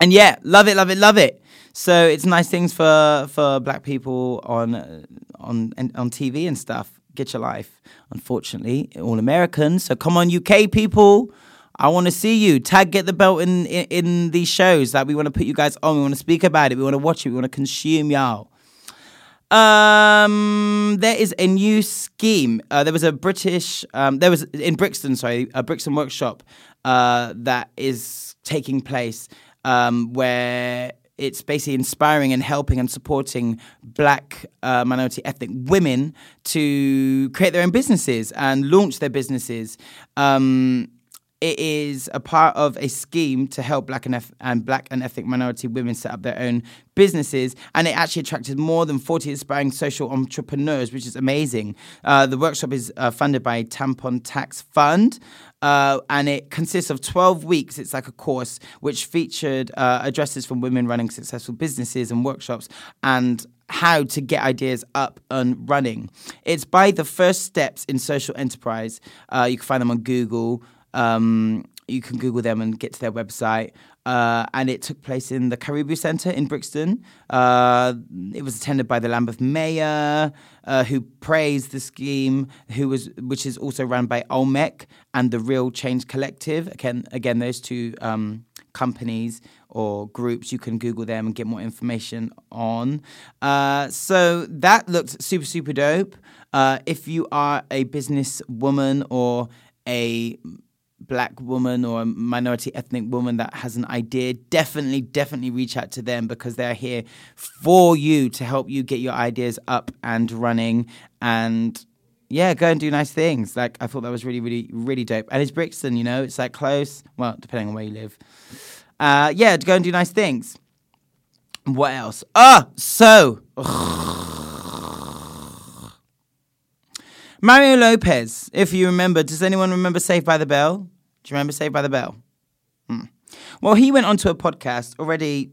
and yeah, love it, love it, love it. So it's nice things for for black people on on on TV and stuff. Get your life. Unfortunately, all Americans. So come on, UK people. I want to see you. Tag Get the Belt in, in, in these shows that we want to put you guys on. We want to speak about it. We want to watch it. We want to consume y'all. Um, there is a new scheme. Uh, there was a British, um, there was in Brixton, sorry, a Brixton workshop uh, that is taking place um, where it's basically inspiring and helping and supporting black uh, minority ethnic women to create their own businesses and launch their businesses. Um, it is a part of a scheme to help black and, and black and ethnic minority women set up their own businesses, and it actually attracted more than 40 aspiring social entrepreneurs, which is amazing. Uh, the workshop is uh, funded by Tampon Tax Fund. Uh, and it consists of 12 weeks. It's like a course which featured uh, addresses from women running successful businesses and workshops and how to get ideas up and running. It's by the first steps in social enterprise. Uh, you can find them on Google. Um, you can Google them and get to their website. Uh, and it took place in the Karibu Centre in Brixton. Uh, it was attended by the Lambeth Mayor, uh, who praised the scheme, who was which is also run by Olmec and the Real Change Collective. Again, again, those two um, companies or groups you can Google them and get more information on. Uh, so that looked super super dope. Uh, if you are a business woman or a black woman or a minority ethnic woman that has an idea, definitely, definitely reach out to them because they're here for you to help you get your ideas up and running and yeah, go and do nice things. Like I thought that was really, really, really dope. And it's Brixton, you know, it's like close. Well, depending on where you live. Uh, yeah, go and do nice things. What else? Ah, so (sighs) Mario Lopez, if you remember, does anyone remember Saved by the Bell? Do you remember Saved by the Bell? Hmm. Well, he went onto a podcast already.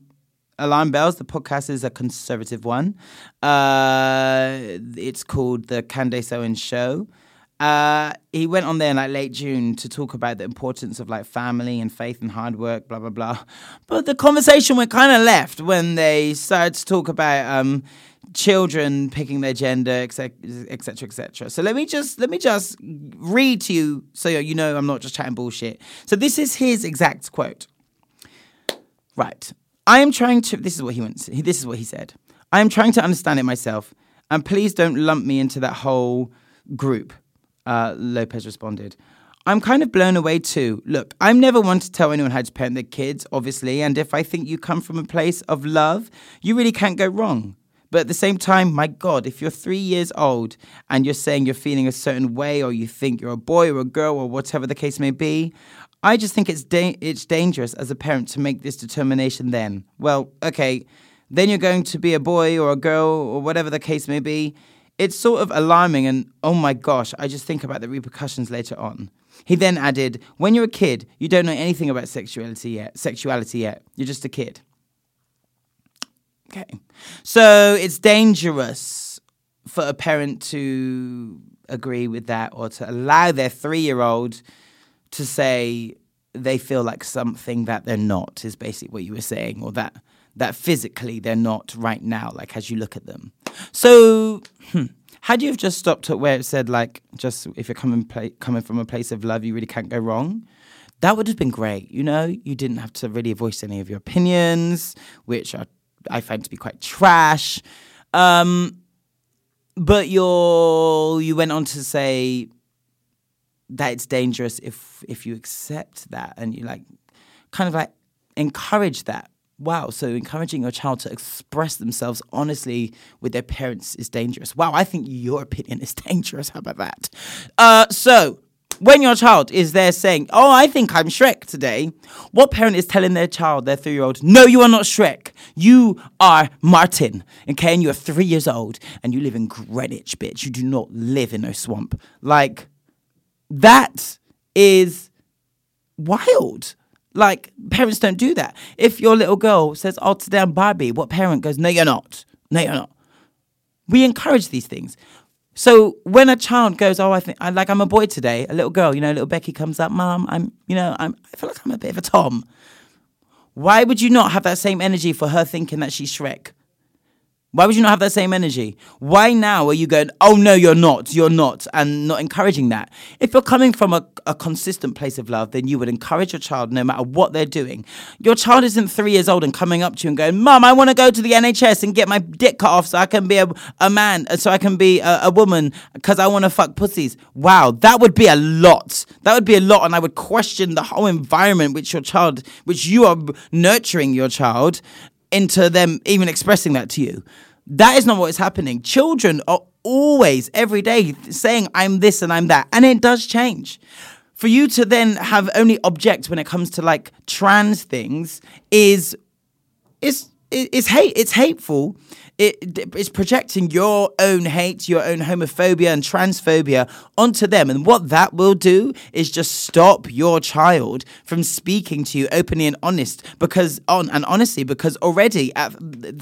Alarm Bells, the podcast is a conservative one. Uh, it's called The Candace Owens Show. Uh, he went on there in like late June to talk about the importance of like family and faith and hard work, blah blah blah. But the conversation went kind of left when they started to talk about um, children picking their gender, etc., etc., etc. So let me just let me just read to you so you know I'm not just chatting bullshit. So this is his exact quote. Right, I am trying to. This is what he went. This is what he said. I am trying to understand it myself, and please don't lump me into that whole group. Uh, Lopez responded. I'm kind of blown away too. Look, I'm never one to tell anyone how to parent their kids, obviously, and if I think you come from a place of love, you really can't go wrong. But at the same time, my God, if you're three years old and you're saying you're feeling a certain way or you think you're a boy or a girl or whatever the case may be, I just think it's da- it's dangerous as a parent to make this determination then. Well, okay, then you're going to be a boy or a girl or whatever the case may be. It's sort of alarming and oh my gosh, I just think about the repercussions later on. He then added, when you're a kid, you don't know anything about sexuality yet. Sexuality yet. You're just a kid. Okay. So it's dangerous for a parent to agree with that or to allow their three year old to say they feel like something that they're not, is basically what you were saying, or that that physically they're not right now, like as you look at them. So, hmm, had you have just stopped at where it said, like, just if you're coming, coming from a place of love, you really can't go wrong, that would have been great. You know, you didn't have to really voice any of your opinions, which are I find to be quite trash. Um, but you you went on to say that it's dangerous if if you accept that and you like kind of like encourage that. Wow, so encouraging your child to express themselves honestly with their parents is dangerous. Wow, I think your opinion is (laughs) dangerous. How about that? Uh, so when your child is there saying, Oh, I think I'm Shrek today, what parent is telling their child, their three year old, No, you are not Shrek. You are Martin. Okay, and you're three years old and you live in Greenwich, bitch. You do not live in a swamp. Like, that is wild. Like, parents don't do that. If your little girl says, Oh, today I'm Barbie, what parent goes, No, you're not. No, you're not. We encourage these things. So when a child goes, oh, I think I like I'm a boy today. A little girl, you know, little Becky comes up, mom, I'm, you know, I'm, I feel like I'm a bit of a Tom. Why would you not have that same energy for her thinking that she's Shrek? Why would you not have that same energy? Why now are you going, oh no, you're not, you're not, and not encouraging that? If you're coming from a, a consistent place of love, then you would encourage your child no matter what they're doing. Your child isn't three years old and coming up to you and going, Mom, I want to go to the NHS and get my dick cut off so I can be a, a man, uh, so I can be a, a woman because I want to fuck pussies. Wow, that would be a lot. That would be a lot, and I would question the whole environment which your child, which you are nurturing your child into them even expressing that to you. That is not what is happening. Children are always, every day, saying, I'm this and I'm that. And it does change. For you to then have only object when it comes to like trans things is is is hate. It's hateful it, it's projecting your own hate, your own homophobia and transphobia onto them. And what that will do is just stop your child from speaking to you openly and honest because on and honestly because already at,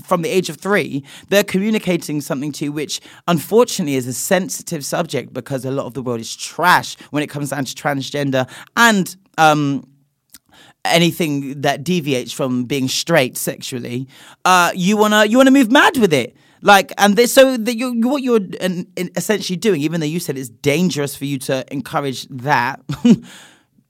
from the age of three they're communicating something to you which unfortunately is a sensitive subject because a lot of the world is trash when it comes down to transgender and um, anything that deviates from being straight sexually, uh, you wanna you wanna move mad with it. Like, and this, so the, you, what you're essentially doing, even though you said it's dangerous for you to encourage that, (laughs)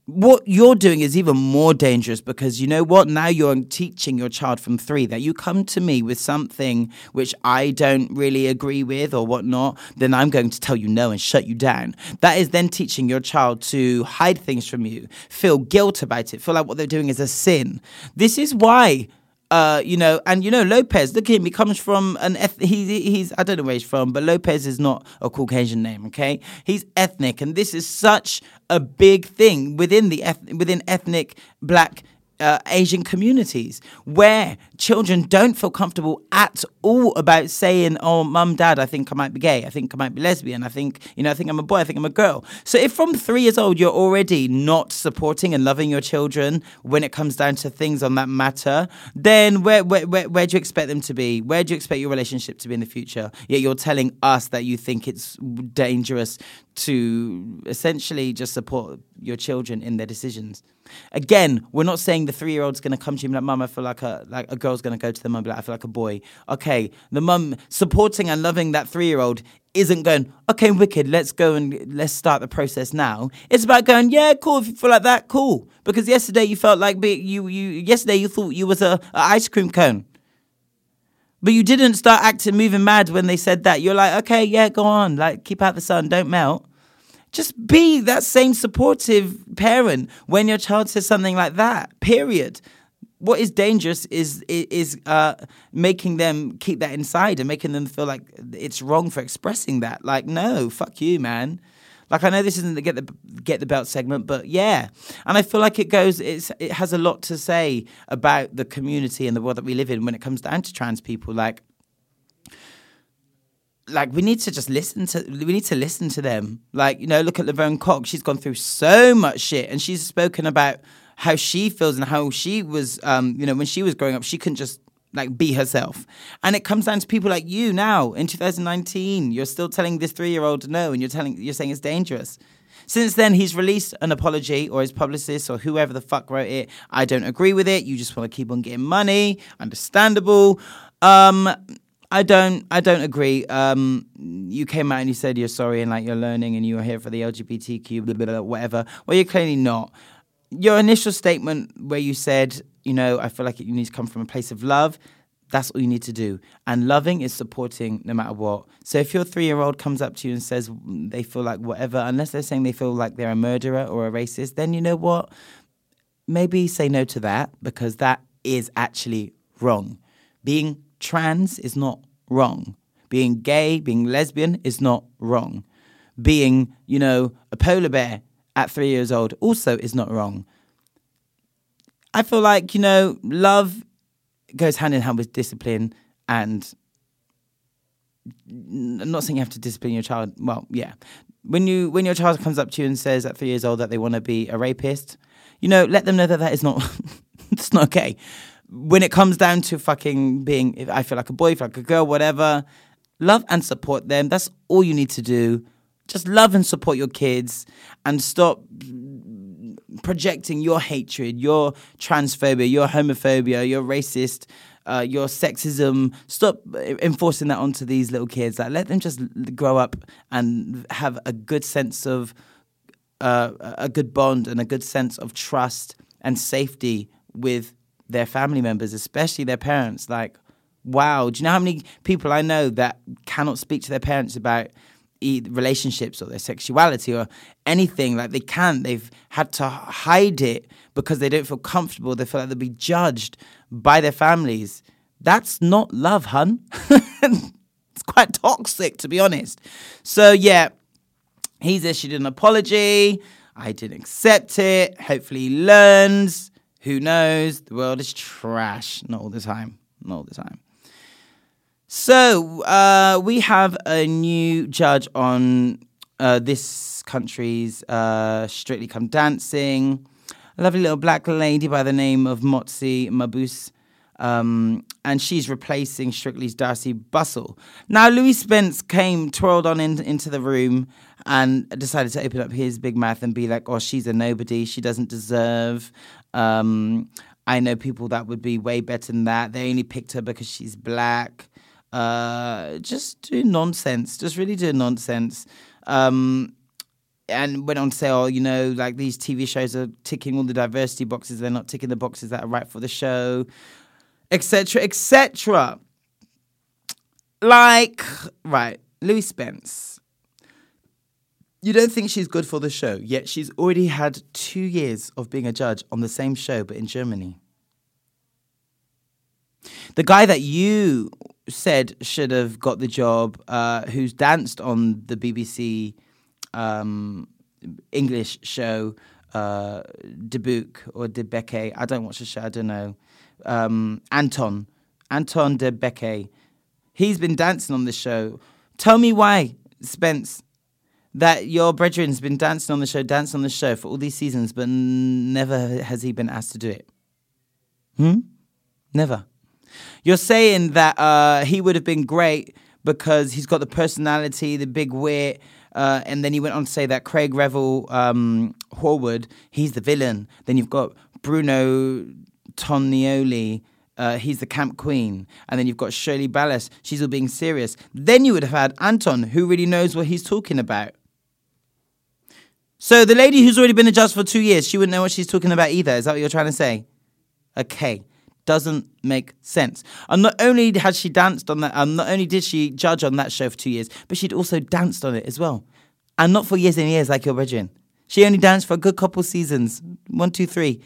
what you're doing is even more dangerous because you know what? Now you're teaching your child from three that you come to me with something which I don't really agree with or whatnot, then I'm going to tell you no and shut you down. That is then teaching your child to hide things from you, feel guilt about it, feel like what they're doing is a sin. This is why uh, you know, and you know Lopez. Look at him. He comes from an eth- he, he's I don't know where he's from, but Lopez is not a Caucasian name. Okay, he's ethnic, and this is such a big thing within the eth- within ethnic black uh, Asian communities where children don't feel comfortable at all about saying, "Oh, mum, dad, I think I might be gay. I think I might be lesbian. I think you know, I think I'm a boy. I think I'm a girl." So if from three years old you're already not supporting and loving your children when it comes down to things on that matter, then where where where, where do you expect them to be? Where do you expect your relationship to be in the future? Yet you're telling us that you think it's dangerous to essentially just support your children in their decisions. Again, we're not saying the three year old's going to come to you and be like, Mum, I feel like a like a girl's going to go to the mum like, I feel like a boy. Okay, the mum supporting and loving that three year old isn't going, okay, wicked, let's go and let's start the process now. It's about going, yeah, cool. If you feel like that, cool. Because yesterday you felt like you you yesterday you thought you was a, a ice cream cone. But you didn't start acting moving mad when they said that. You're like, okay, yeah, go on. Like, keep out the sun, don't melt just be that same supportive parent when your child says something like that. Period. What is dangerous is is uh, making them keep that inside and making them feel like it's wrong for expressing that. Like, no, fuck you, man. Like I know this isn't the get the get the belt segment, but yeah, and I feel like it goes. It's it has a lot to say about the community and the world that we live in when it comes down to trans people. Like like we need to just listen to we need to listen to them. Like, you know, look at Laverne Cox. She's gone through so much shit and she's spoken about how she feels and how she was um, you know, when she was growing up, she couldn't just like be herself. And it comes down to people like you now in 2019. You're still telling this 3-year-old no and you're telling you're saying it's dangerous. Since then, he's released an apology, or his publicist, or whoever the fuck wrote it. I don't agree with it. You just want to keep on getting money. Understandable. Um, I don't. I don't agree. Um, you came out and you said you're sorry and like you're learning and you're here for the LGBTQ, blah, blah, blah, whatever. Well, you're clearly not. Your initial statement where you said, you know, I feel like you need to come from a place of love. That's all you need to do. And loving is supporting no matter what. So if your three year old comes up to you and says they feel like whatever, unless they're saying they feel like they're a murderer or a racist, then you know what? Maybe say no to that because that is actually wrong. Being trans is not wrong. Being gay, being lesbian is not wrong. Being, you know, a polar bear at three years old also is not wrong. I feel like, you know, love goes hand in hand with discipline and I'm not saying you have to discipline your child. Well, yeah. When you when your child comes up to you and says at three years old that they want to be a rapist, you know, let them know that that is not (laughs) it's not okay when it comes down to fucking being, if I feel like a boy, if I feel like a girl, whatever, love and support them. That's all you need to do. Just love and support your kids and stop projecting your hatred, your transphobia, your homophobia, your racist, uh, your sexism. Stop enforcing that onto these little kids. Like, let them just grow up and have a good sense of uh, a good bond and a good sense of trust and safety with their family members, especially their parents. Like, wow, do you know how many people I know that cannot speak to their parents about relationships or their sexuality or anything? Like, they can't. They've had to hide it because they don't feel comfortable. They feel like they'll be judged by their families. That's not love, hun. (laughs) it's quite toxic, to be honest. So, yeah, he's issued an apology. I didn't accept it. Hopefully, he learns. Who knows? The world is trash. Not all the time. Not all the time. So uh, we have a new judge on uh, this country's uh, Strictly Come Dancing. A lovely little black lady by the name of Motsi Mabuse. Um, and she's replacing Strictly's Darcy Bussell. Now, Louie Spence came, twirled on in, into the room, and decided to open up his big mouth and be like, "Oh, she's a nobody. She doesn't deserve um, I know people that would be way better than that. They only picked her because she's black. Uh, just do nonsense. Just really do nonsense. Um, and went on to say, oh, you know, like these TV shows are ticking all the diversity boxes. They're not ticking the boxes that are right for the show, etc., etc. Like, right, Louie Spence. You don't think she's good for the show, yet she's already had two years of being a judge on the same show, but in Germany. The guy that you said should have got the job, uh, who's danced on the BBC um, English show, uh, Debuk or Debeke. I don't watch the show, I don't know. Um, Anton, Anton Du Beke. He's been dancing on the show. Tell me why, Spence, that your brethren's been dancing on the show, dancing on the show for all these seasons, but never has he been asked to do it. Hmm? Never. You're saying that uh, he would have been great because he's got the personality, the big wit, uh, and then he went on to say that Craig Revel um, Horwood, he's the villain. Then you've got Bruno Tonioli. Uh, he's the camp queen. And then you've got Shirley Ballas. She's all being serious. Then you would have had Anton, who really knows what he's talking about. So the lady who's already been a judge for two years, she wouldn't know what she's talking about either. Is that what you're trying to say? Okay doesn't make sense. And not only had she danced on that, um, not only did she judge on that show for two years, but she'd also danced on it as well. And not for years and years like your brethren. She only danced for a good couple seasons, one, two, three.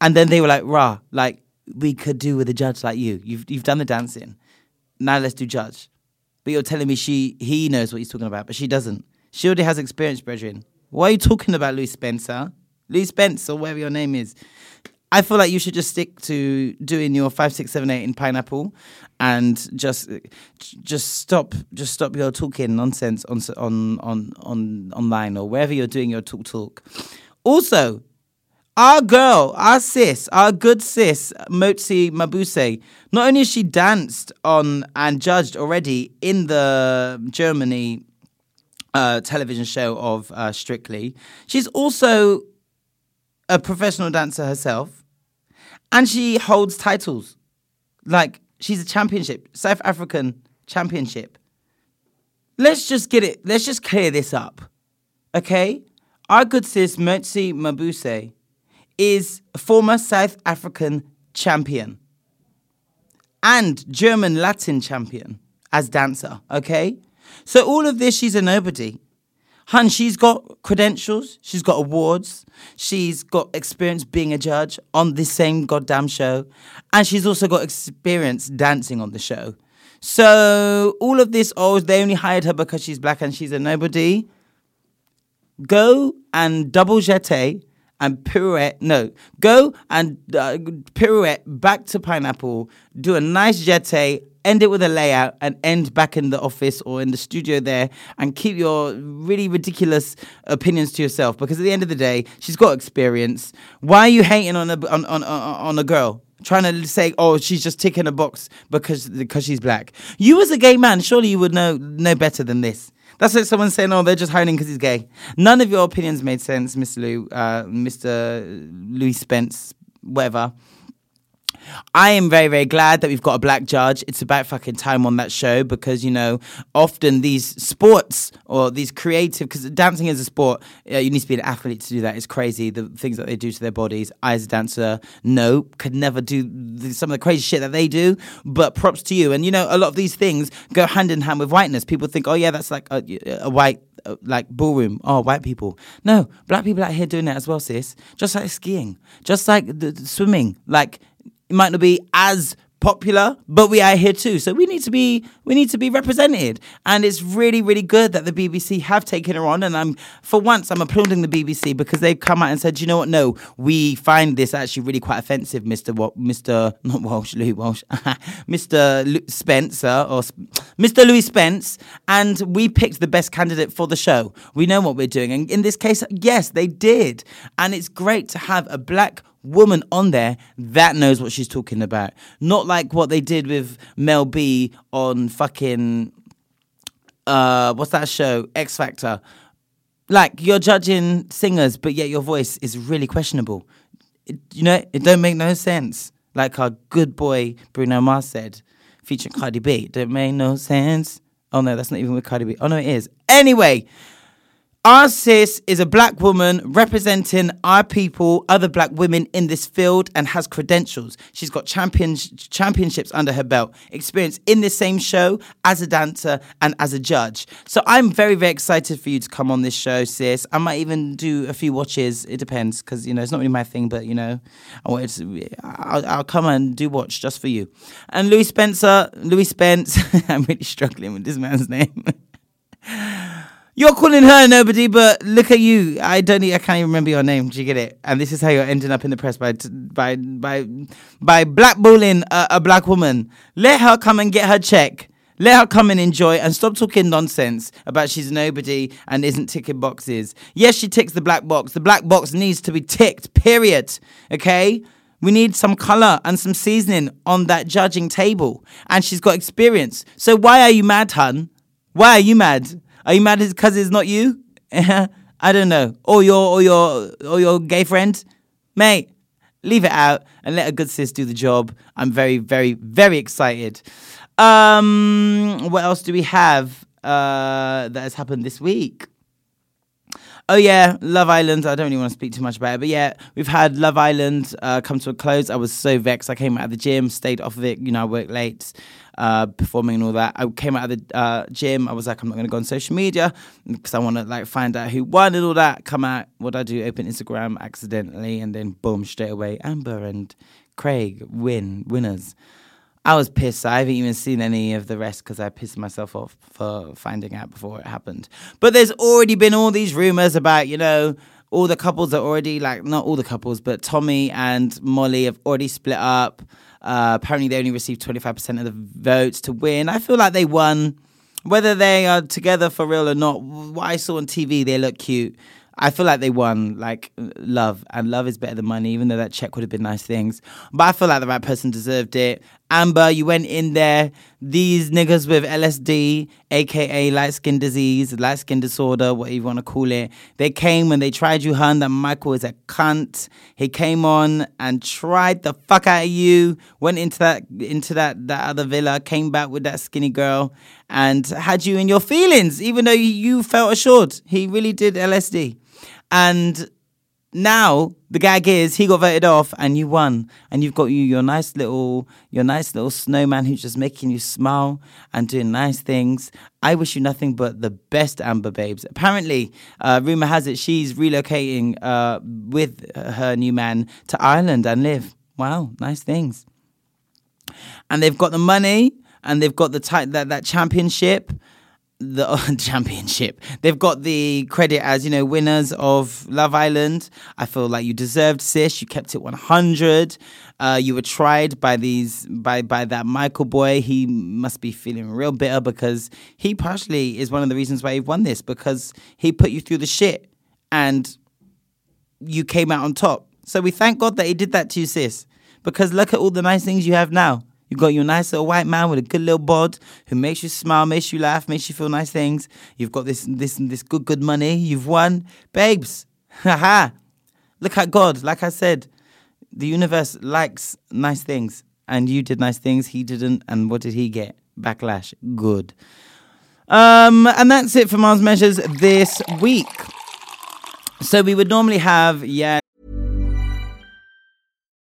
And then they were like, rah, like, we could do with a judge like you. You've, you've done the dancing. Now let's do judge. But you're telling me she he knows what he's talking about, but she doesn't. She already has experience, brethren. Why are you talking about Louis Spencer? Louis Spencer, whatever your name is. I feel like you should just stick to doing your five, six, seven, eight in pineapple, and just just stop just stop your talking nonsense on on on on online or wherever you're doing your talk talk. Also, our girl, our sis, our good sis, Motsi Mabuse, not only has she danced on and judged already in the Germany uh, television show of uh, Strictly, she's also a professional dancer herself, and she holds titles. Like she's a championship, South African championship. Let's just get it. Let's just clear this up, okay? Our good sis Motsi Mabuse is a former South African champion and German Latin champion as dancer, okay? So all of this, she's a nobody. Hun, she's got credentials, she's got awards, she's got experience being a judge on this same goddamn show, and she's also got experience dancing on the show. So all of this, oh, they only hired her because she's black and she's a nobody. Go and double jete and pirouette. No, go and uh, pirouette back to pineapple. Do a nice jete end it with a layout and end back in the office or in the studio there and keep your really ridiculous opinions to yourself because at the end of the day she's got experience why are you hating on a on on, on a girl trying to say oh she's just ticking a box because because she's black you as a gay man surely you would know know better than this that's like someone saying, "Oh, they're just hiding because he's gay." None of your opinions made sense, Mr. Lou, uh, Mr. Louie Spence, whatever. I am very, very glad that we've got a black judge. It's about fucking time on that show because, you know, often these sports or these creative, because dancing is a sport, uh, you need to be an athlete to do that. It's crazy the things that they do to their bodies. I, as a dancer, no, could never do the, some of the crazy shit that they do, but props to you. And, you know, a lot of these things go hand in hand with whiteness. People think, oh, yeah, that's like a, a white uh, like ballroom. Oh, white people. No, black people out here doing that as well, sis. Just like skiing, just like the, the swimming. Like it might not be as popular, but we are here too. So we need to be we need to be represented. And it's really, really good that the BBC have taken her on. And I'm for once I'm applauding the BBC because they've come out and said, you know what, no, we find this actually really quite offensive, Mr. What Mr. not Walsh, Louis Walsh, (laughs) Mr. Lu- Spencer or Mr. Louie Spence, and we picked the best candidate for the show. We know what we're doing. And in this case, yes, they did. And it's great to have a black woman on there that knows what she's talking about. Not like what they did with Mel B on fucking uh what's that show? X Factor. Like you're judging singers, but yet your voice is really questionable. It, you know, it don't make no sense. Like our good boy Bruno Mars said, featuring Cardi B. Don't make no sense. Oh no, that's not even with Cardi B. Oh no, it is. Anyway, Our sis is a black woman representing our people, other black women in this field, and has credentials. She's got champions, championships under her belt, experience in this same show as a dancer and as a judge. So I'm very, very excited for you to come on this show, sis. I might even do a few watches. It depends, because you know it's not really my thing, but you know, I wanted to. I'll, I'll come and do watch just for you. And Louis Spencer, Louie Spence. (laughs) I'm really struggling with this man's name. (laughs) You're calling her nobody, but look at you. I don't. I can't even remember your name. Do you get it? And this is how you're ending up in the press by by by by blackballing a, a black woman. Let her come and get her check. Let her come and enjoy and stop talking nonsense about she's nobody and isn't ticking boxes. Yes, she ticks the black box. The black box needs to be ticked, period. Okay? We need some color and some seasoning on that judging table. And she's got experience. So why are you mad, hun? Why are you mad? Are you mad because it's not you? (laughs) I don't know. Or your or your or your gay friend, mate. Leave it out and let a good sis do the job. I'm very, very, very excited. Um, what else do we have uh, that has happened this week? Oh yeah, Love Island. I don't really want to speak too much about it, but yeah, we've had Love Island uh, come to a close. I was so vexed. I came out of the gym, stayed off of it. You know, I worked late, uh, performing and all that. I came out of the uh, gym. I was like, I'm not going to go on social media because I want to like find out who won and all that. Come out. What I do? Open Instagram accidentally, and then boom, straight away, Amber and Craig win winners. I was pissed. I haven't even seen any of the rest because I pissed myself off for finding out before it happened. But there's already been all these rumors about, you know, all the couples are already like not all the couples, but Tommy and Molly have already split up. Uh, apparently, they only received 25% of the votes to win. I feel like they won. Whether they are together for real or not, what I saw on TV, they look cute. I feel like they won like love, and love is better than money, even though that check would have been nice things. But I feel like the right person deserved it. Amber, you went in there. These niggas with LSD, aka light skin disease, light skin disorder, whatever you want to call it, they came when they tried you, hun. That Michael is a cunt. He came on and tried the fuck out of you. Went into that into that that other villa, came back with that skinny girl, and had you in your feelings, even though you felt assured. He really did LSD, and now the gag is he got voted off and you won. And you've got you your nice little your nice little snowman who's just making you smile and doing nice things. I wish you nothing but the best amber babes. Apparently uh, rumor has it she's relocating uh, with her new man to ireland and live. Wow nice things. And they've got the money and they've got the that that championship the (laughs) championship. They've got the credit as, you know, winners of Love Island. I feel like you deserved sis. You kept it 100. Uh, you were tried by these by by that Michael boy. He must be feeling real bitter because he partially is one of the reasons why you've won this because he put you through the shit and you came out on top. So we thank God that he did that to you, sis. Because look at all the nice things you have now. You got your nice little white man with a good little bod who makes you smile, makes you laugh, makes you feel nice things. You've got this this this good good money. You've won, babes. (laughs) Haha. Look at God. Like I said, the universe likes nice things, and you did nice things. He didn't, and what did he get? Backlash. Good. Um, and that's it for Mars Measures this week. So we would normally have yeah.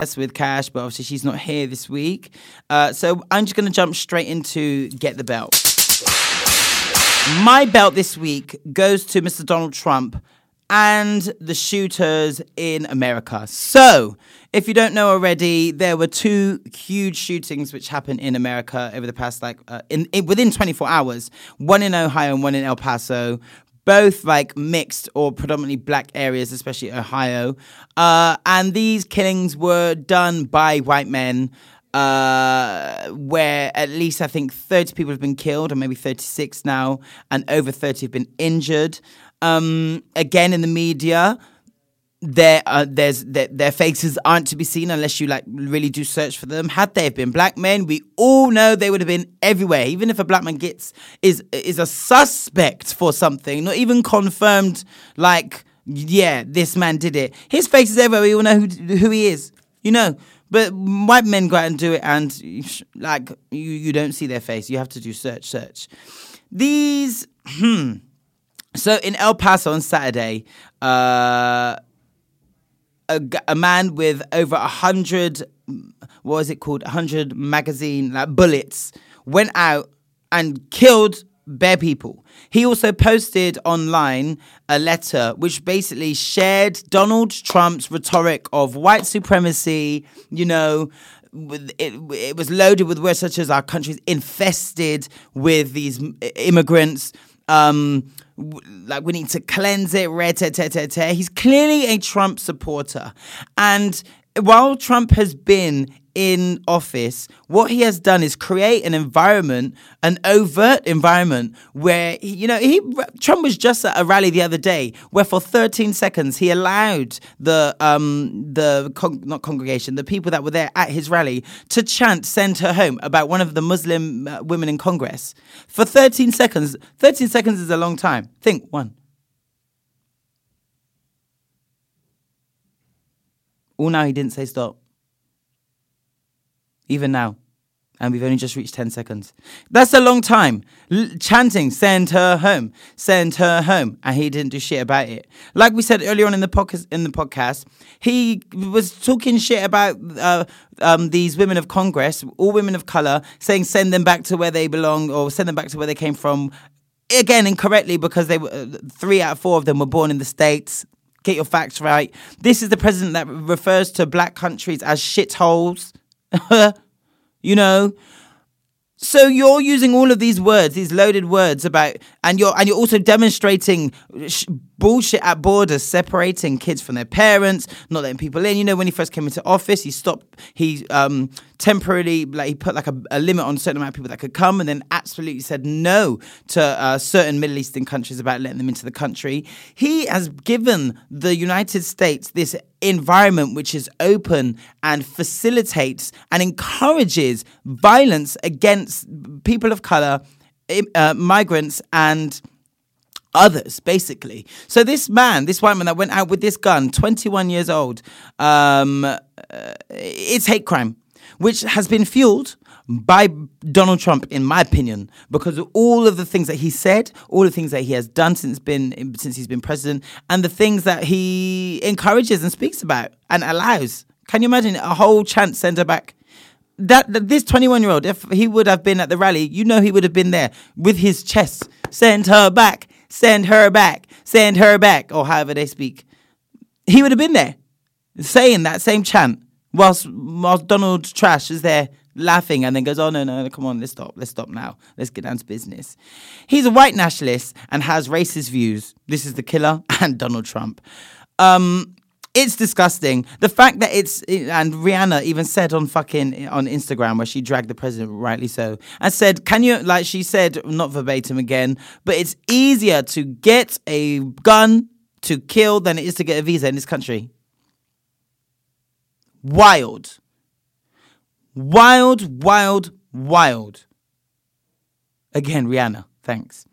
Yes, with Cash, but obviously she's not here this week. Uh, so I'm just going to jump straight into Get the Belt. My belt this week goes to Mr. Donald Trump and the shooters in America. So, if you don't know already, there were two huge shootings which happened in America over the past like uh, in, in within 24 hours. One in Ohio and one in El Paso. Both like mixed or predominantly black areas, especially Ohio. Uh, and these killings were done by white men uh, where at least I think 30 people have been killed, or maybe 36 now, and over 30 have been injured. Um, again, in the media, their uh, there's their, their faces aren't to be seen unless you like really do search for them. Had they have been black men, we all know they would have been everywhere. Even if a black man gets is is a suspect for something, not even confirmed. Like, yeah, this man did it. His face is everywhere. We all know who who he is. You know. But white men go out and do it, and like you, you don't see their face. You have to do search, search. These, hmm. So in El Paso on Saturday, uh, a, a man with over a hundred, what was it called? A hundred magazine like bullets went out and killed bare people. He also posted online a letter which basically shared Donald Trump's rhetoric of white supremacy, you know, it, it was loaded with words such as our country's infested with these immigrants. Um, like we need to cleanse it. He's clearly a Trump supporter, and while Trump has been in office, what he has done is create an environment, an overt environment where you know he Trump was just at a rally the other day where for 13 seconds he allowed the um the con- not congregation, the people that were there at his rally to chant "Send her home" about one of the Muslim uh, women in Congress for 13 seconds. 13 seconds is a long time. Think one. All now he didn't say stop even now. And we've only just reached 10 seconds. That's a long time. L- chanting, send her home, send her home. And he didn't do shit about it. Like we said earlier on in the podcast, in the podcast he was talking shit about uh, um, these women of Congress, all women of color, saying send them back to where they belong or send them back to where they came from. Again, incorrectly because they were uh, three out of four of them were born in the States. Get your facts right. This is the president that refers to black countries as shitholes. (laughs) you know, so you're using all of these words, these loaded words about, and you're and you're also demonstrating sh- bullshit at borders, separating kids from their parents, not letting people in. You know, when he first came into office, he stopped, he um, temporarily, like he put like a, a limit on certain amount of people that could come, and then absolutely said no to uh, certain Middle Eastern countries about letting them into the country. He has given the United States this environment which is open and facilitates and encourages violence against people of color, uh, migrants, and others, basically. So this man, this white man that went out with this gun, 21 years old, um, uh, it's hate crime, which has been fueled by Donald Trump, in my opinion, because of all of the things that he said, all the things that he has done since been since he's been president, and the things that he encourages and speaks about and allows. Can you imagine a whole chant her back? That, that this 21 year old, if he would have been at the rally, you know he would have been there with his chest. Send her back, send her back, send her back, or however they speak. He would have been there saying that same chant whilst whilst Donald Trash is there laughing and then goes, Oh, no, no, come on, let's stop. Let's stop now. Let's get down to business. He's a white nationalist and has racist views. This is the killer (laughs) and Donald Trump. Um, it's disgusting. The fact that it's and Rihanna even said on fucking on Instagram where she dragged the president, rightly so, and said, "Can you like?" She said not verbatim again, but it's easier to get a gun to kill than it is to get a visa in this country. Wild. Wild, wild, wild. Again, Rihanna. Thanks.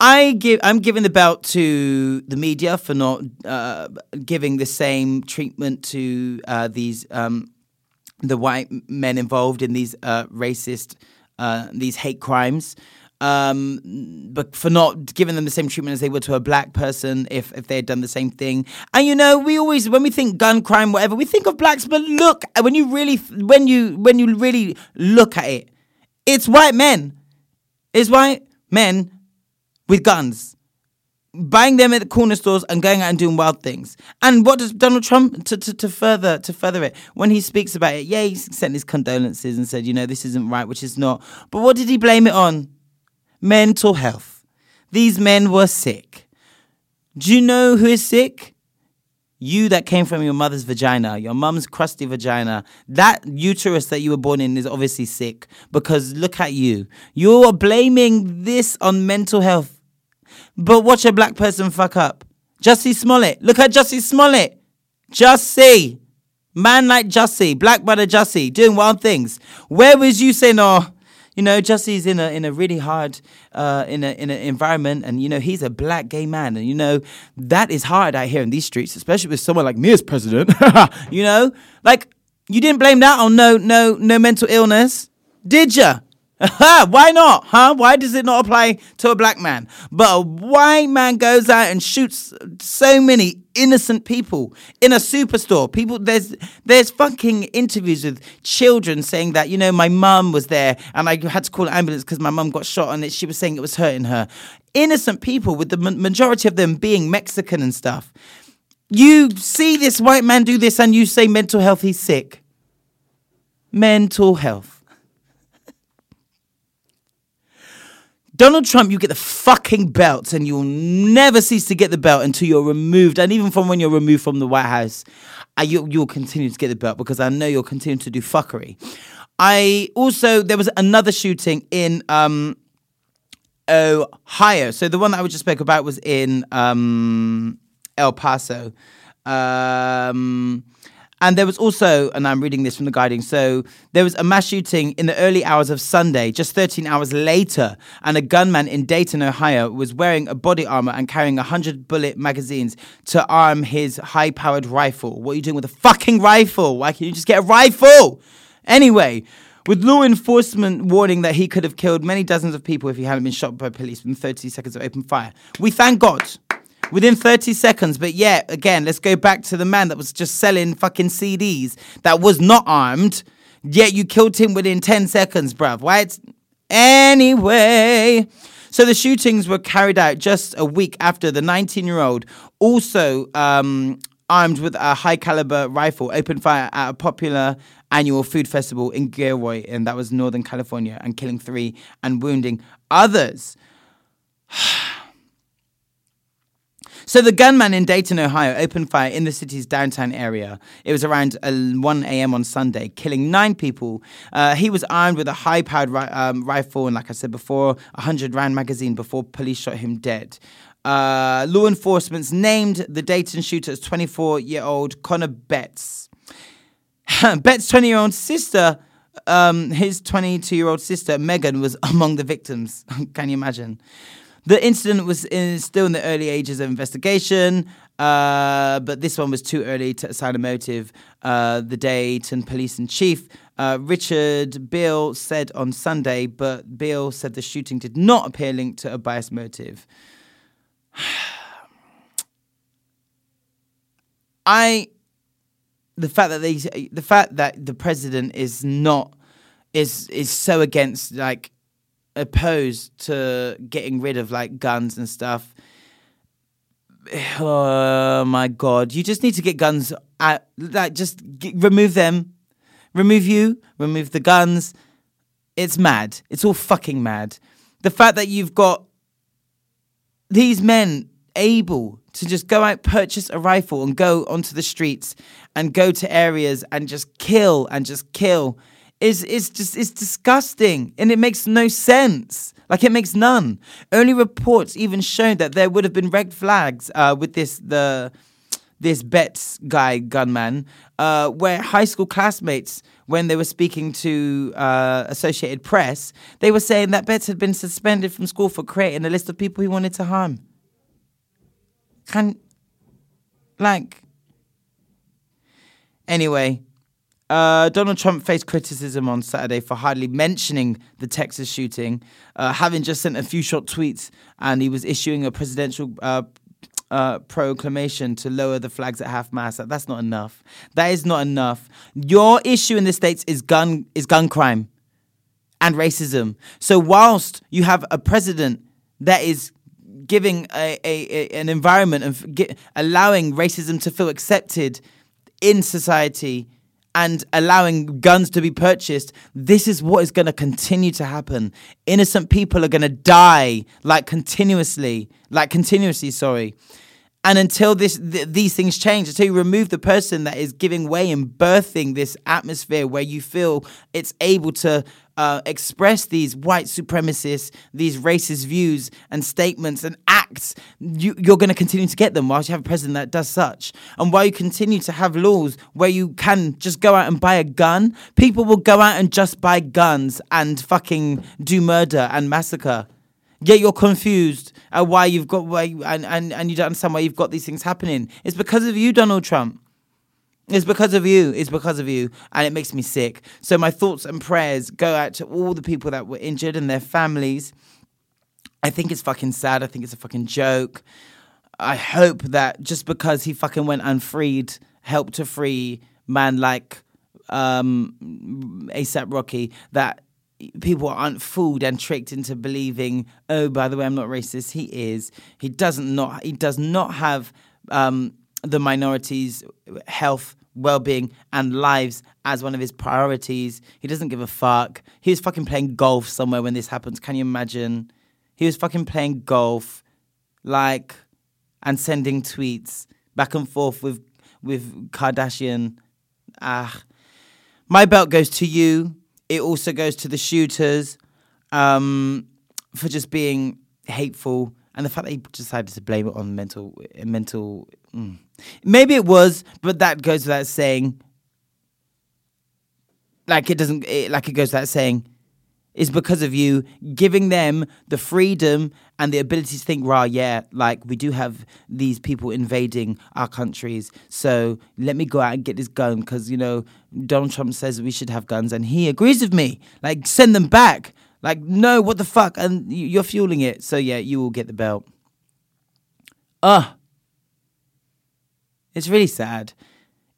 I give I'm giving the belt to the media for not uh, giving the same treatment to uh, these um, the white men involved in these uh, racist uh, these hate crimes. Um, but for not giving them the same treatment as they would to a black person if, if they had done the same thing. And you know, we always when we think gun crime, whatever, we think of blacks. But look, when you really when you when you really look at it, it's white men. It's white men with guns, buying them at the corner stores and going out and doing wild things. And what does Donald Trump to, to, to further to further it when he speaks about it? Yeah, he sent his condolences and said, you know, this isn't right, which is not. But what did he blame it on? Mental health. These men were sick. Do you know who is sick? You that came from your mother's vagina, your mum's crusty vagina, that uterus that you were born in is obviously sick because look at you. You're blaming this on mental health. But watch a black person fuck up. Jussie Smollett. Look at Jussie Smollett. Jussie. Man like Jussie, black brother Jussie, doing wild things. Where was you saying, oh, you know, Jussie's in a in a really hard uh, in a in an environment, and you know he's a black gay man, and you know that is hard out here in these streets, especially with someone like me as president. (laughs) you know, like you didn't blame that on no no no mental illness, did ya? Why not? Huh? Why does it not apply to a black man? But a white man goes out and shoots so many innocent people in a superstore. People there's there's fucking interviews with children saying that, you know, my mum was there and I had to call an ambulance because my mum got shot and it, she was saying it was hurting her. Innocent people with the majority of them being Mexican and stuff. You see this white man do this and you say mental health he's sick. Mental health. Donald Trump, you get the fucking belt and you'll never cease to get the belt until you're removed. And even from when you're removed from the White House, uh, you, you'll continue to get the belt because I know you'll continue to do fuckery. I also, there was another shooting in um, Ohio. So the one that I just spoke about was in um, El Paso. Um, and there was also, and I'm reading this from the Guardian, so there was a mass shooting in the early hours of Sunday, just 13 hours later, and a gunman in Dayton, Ohio, was wearing a body armor and carrying 100 bullet magazines to arm his high powered rifle. What are you doing with a fucking rifle? Why can't you just get a rifle? Anyway, with law enforcement warning that he could have killed many dozens of people if he hadn't been shot by police within 30 seconds of open fire. We thank God within 30 seconds. But yeah, again, let's go back to the man that was just selling fucking CDs that was not armed. Yet you killed him within 10 seconds, bruv. Why? It's... Anyway. So the shootings were carried out just a week after the 19 year old, also um, armed with a high caliber rifle, opened fire at a popular annual food festival in Gilroy, and that was Northern California, and killing three and wounding others. (sighs) So the gunman in Dayton, Ohio, opened fire in the city's downtown area. It was around uh, 1 a.m. on Sunday, killing nine people. Uh, he was armed with a high-powered ri- um, rifle and, like I said before, a hundred-round magazine before police shot him dead. Uh, law enforcement's named the Dayton shooter as 24-year-old Connor Betts. (laughs) Betts' 20-year-old sister um, his 22 year old sister, Megan, was among the victims. (laughs) Can you imagine? The incident was in, still in the early ages of investigation, uh, but this one was too early to assign a motive. Uh, the Dayton police in chief, uh, Richard Biehl, said on Sunday, but Biehl said the shooting did not appear linked to a bias motive. (sighs) I, the fact that they, the fact that the president is not, is is so against like opposed to getting rid of like guns and stuff. Oh my god! You just need to get guns out. Like, just get, remove them, remove you, remove the guns. It's mad. It's all fucking mad. The fact that you've got these men able to just go out, purchase a rifle, and go onto the streets and go to areas and just kill and just kill is is just is disgusting and it makes no sense. Like it makes none. Only reports even show that there would have been red flags uh, with this the this Betts guy, gunman, uh, where high school classmates, when they were speaking to uh, Associated Press, they were saying that Betts had been suspended from school for creating a list of people he wanted to harm. Can, like, anyway, uh, Donald Trump faced criticism on Saturday for hardly mentioning the Texas shooting, uh, having just sent a few short tweets, and he was issuing a presidential uh, uh, proclamation to lower the flags at half mast. That's not enough. That is not enough. Your issue in the states is gun is gun crime and racism. So whilst you have a president that is giving a, a, a an environment get, allowing racism to feel accepted in society and allowing guns to be purchased, this is what is going to continue to happen. Innocent people are going to die like continuously, like continuously, sorry. And until this, th- these things change, until you remove the person that is giving way and birthing this atmosphere where you feel it's able to uh, express these white supremacists, these racist views and statements and acts, you, you're going to continue to get them whilst you have a president that does such. And while you continue to have laws where you can just go out and buy a gun, people will go out and just buy guns and fucking do murder and massacre. Yet you're confused at why you've got why and, and, and you don't understand why you've got these things happening. It's because of you, Donald Trump. It's because of you. It's because of you. And it makes me sick. So my thoughts and prayers go out to all the people that were injured and their families. I think it's fucking sad. I think it's a fucking joke. I hope that just because he fucking went unfreed, helped to free man like um, ASAP Rocky, that people aren't fooled and tricked into believing, oh, by the way, I'm not racist. He is. He doesn't not. He does not have um, the minorities' health, well-being, and lives as one of his priorities. He doesn't give a fuck. He was fucking playing golf somewhere when this happens. Can you imagine? He was fucking playing golf, like, and sending tweets back and forth with with Kardashian. Ah, my belt goes to you it also goes to the shooters um, for just being hateful and the fact that he decided to blame it on mental mental mm. maybe it was but that goes without saying like it doesn't it, like it goes without saying is because of you giving them the freedom and the ability to think, rah, yeah, like we do have these people invading our countries. So let me go out and get this gun because, you know, Donald Trump says we should have guns and he agrees with me. Like, send them back. Like, no, what the fuck? And you're fueling it. So yeah, you will get the belt. Ugh. It's really sad.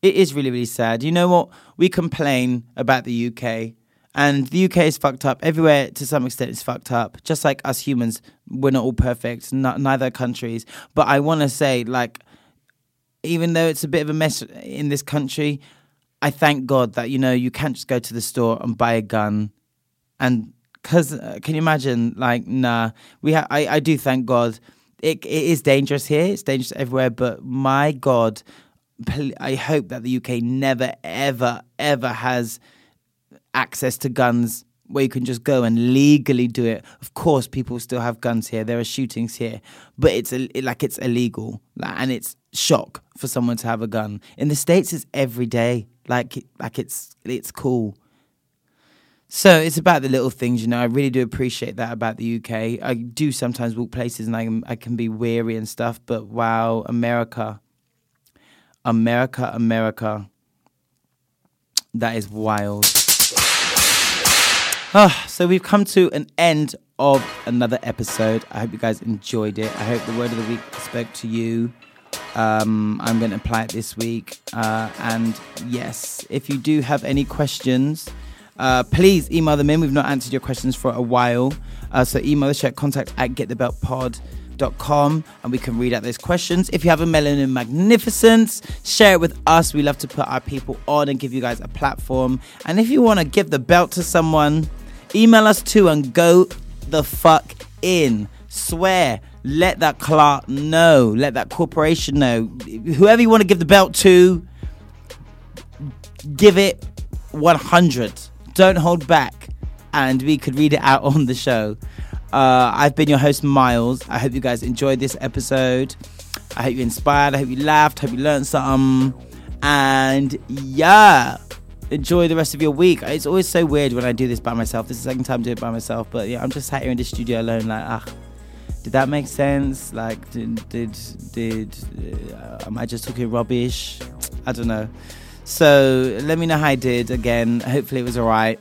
It is really, really sad. You know what? We complain about the UK and the UK is fucked up. Everywhere, to some extent, is fucked up. Just like us humans, we're not all perfect, neither countries. But I want to say, like, even though it's a bit of a mess in this country, I thank God that, you know, you can't just go to the store and buy a gun. And because, uh, can you imagine, like, nah, we ha- I, I do thank God. It, it is dangerous here, it's dangerous everywhere, but my God, I hope that the UK never, ever, ever has access to guns where you can just go and legally do it. Of course, people still have guns here. There are shootings here, but it's like it's illegal, and it's shock for someone to have a gun. In the states, it's every day. Like like it's it's cool. So it's about the little things, you know. I really do appreciate that about the UK. I do sometimes walk places and I can, I can be weary and stuff, but wow, America, America, America, that is wild. Oh, so we've come to an end of another episode. I hope you guys enjoyed it. I hope the word of the week spoke to you. Um, I'm going to apply it this week. Uh, and yes, if you do have any questions, uh, please email them in. We've not answered your questions for a while. Uh, so email show at contact at getthebeltpod.com and we can read out those questions. If you have a melanin magnificence, share it with us. We love to put our people on and give you guys a platform. And if you want to give the belt to someone, Email us too and go the fuck in. Swear. Let that clerk know. Let that corporation know. Whoever you want to give the belt to, give it 100. Don't hold back. And we could read it out (laughs) on the show. Uh, I've been your host, Miles. I hope you guys enjoyed this episode. I hope you inspired. I hope you laughed. I hope you learned something. And yeah, enjoy the rest of your week. It's always so weird when I do this by myself. This is the second time doing it by myself. But yeah, I'm just sat here in the studio alone, like, ah, did that make sense? Like, did did did uh, am I just talking rubbish? I don't know. So let me know how I did. Again, hopefully it was alright.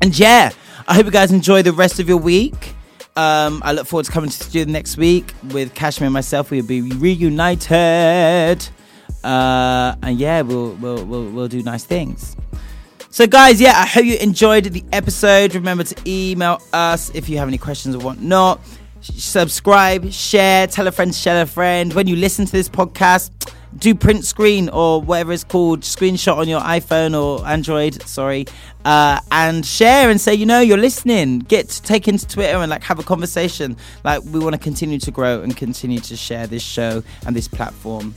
And yeah, I hope you guys enjoy the rest of your week. Um, I look forward to coming to the studio next week with Kashmir and myself. We'll be reunited. Uh, and yeah, we'll, we'll, we'll, we'll do nice things. So, guys, yeah, I hope you enjoyed the episode. Remember to email us if you have any questions or whatnot. Subscribe, share, tell a friend, share a friend. When you listen to this podcast, do print screen or whatever it's called, screenshot on your iPhone or Android, sorry, uh, and share and say, you know, you're listening. Get to take into Twitter and like have a conversation. Like, we want to continue to grow and continue to share this show and this platform.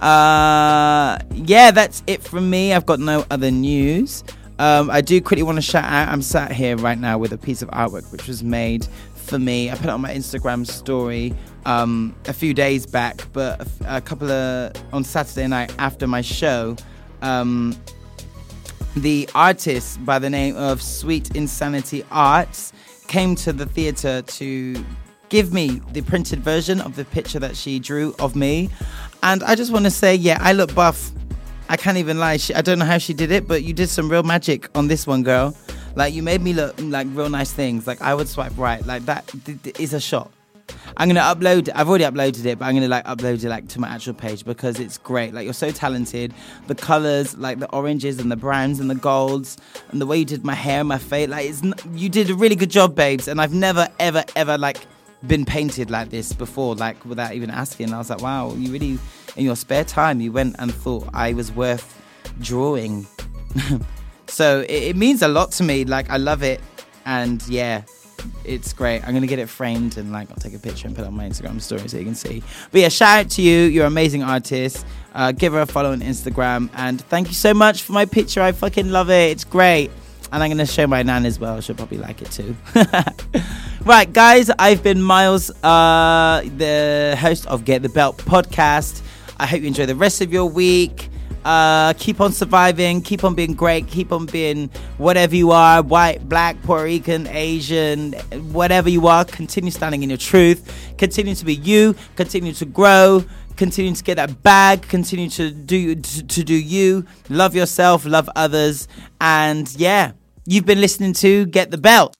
Uh, yeah, that's it from me. I've got no other news. Um, I do quickly want to shout out. I'm sat here right now with a piece of artwork which was made for me. I put it on my Instagram story um, a few days back, but a, a, couple of on Saturday night after my show, um, the artist by the name of Sweet Insanity Arts came to the theatre to give me the printed version of the picture that she drew of me. And I just want to say, yeah, I look buff. I can't even lie. She, I don't know how she did it, but you did some real magic on this one, girl. Like you made me look mm, like real nice things. Like I would swipe right. Like that th- th- is a shot. I'm gonna upload. I've already uploaded it, but I'm gonna like upload it like to my actual page because it's great. Like you're so talented. The colors, like the oranges and the browns and the golds, and the way you did my hair, and my face. Like it's n- you did a really good job, babes. And I've never, ever, ever like been painted like this before, like without even asking. I was like, wow, you really, in your spare time, you went and thought I was worth drawing. (laughs) so it, it, means a lot to me. Like, I love it. And yeah, it's great. I'm to get it framed and like, I'll take a picture and put it on my Instagram story so you can see. But yeah, shout out to you. You're an amazing artist. Uh, give her a follow on Instagram. And thank you so much for my picture. I fucking love it. It's great and I'm to show my nan as well. She'll probably like it too. (laughs) right, guys, I've been Miles, uh, the host of Get the Belt podcast. I hope you enjoy the rest of your week. Uh, keep on surviving, keep on being great, keep on being whatever you are white, black, Puerto Rican, Asian, whatever you are. Continue standing in your truth, continue to be you, continue to grow. Continue to get that bag. Continue to do to, to, do you. Love yourself love others. And yeah You've been listening to Get the Belt.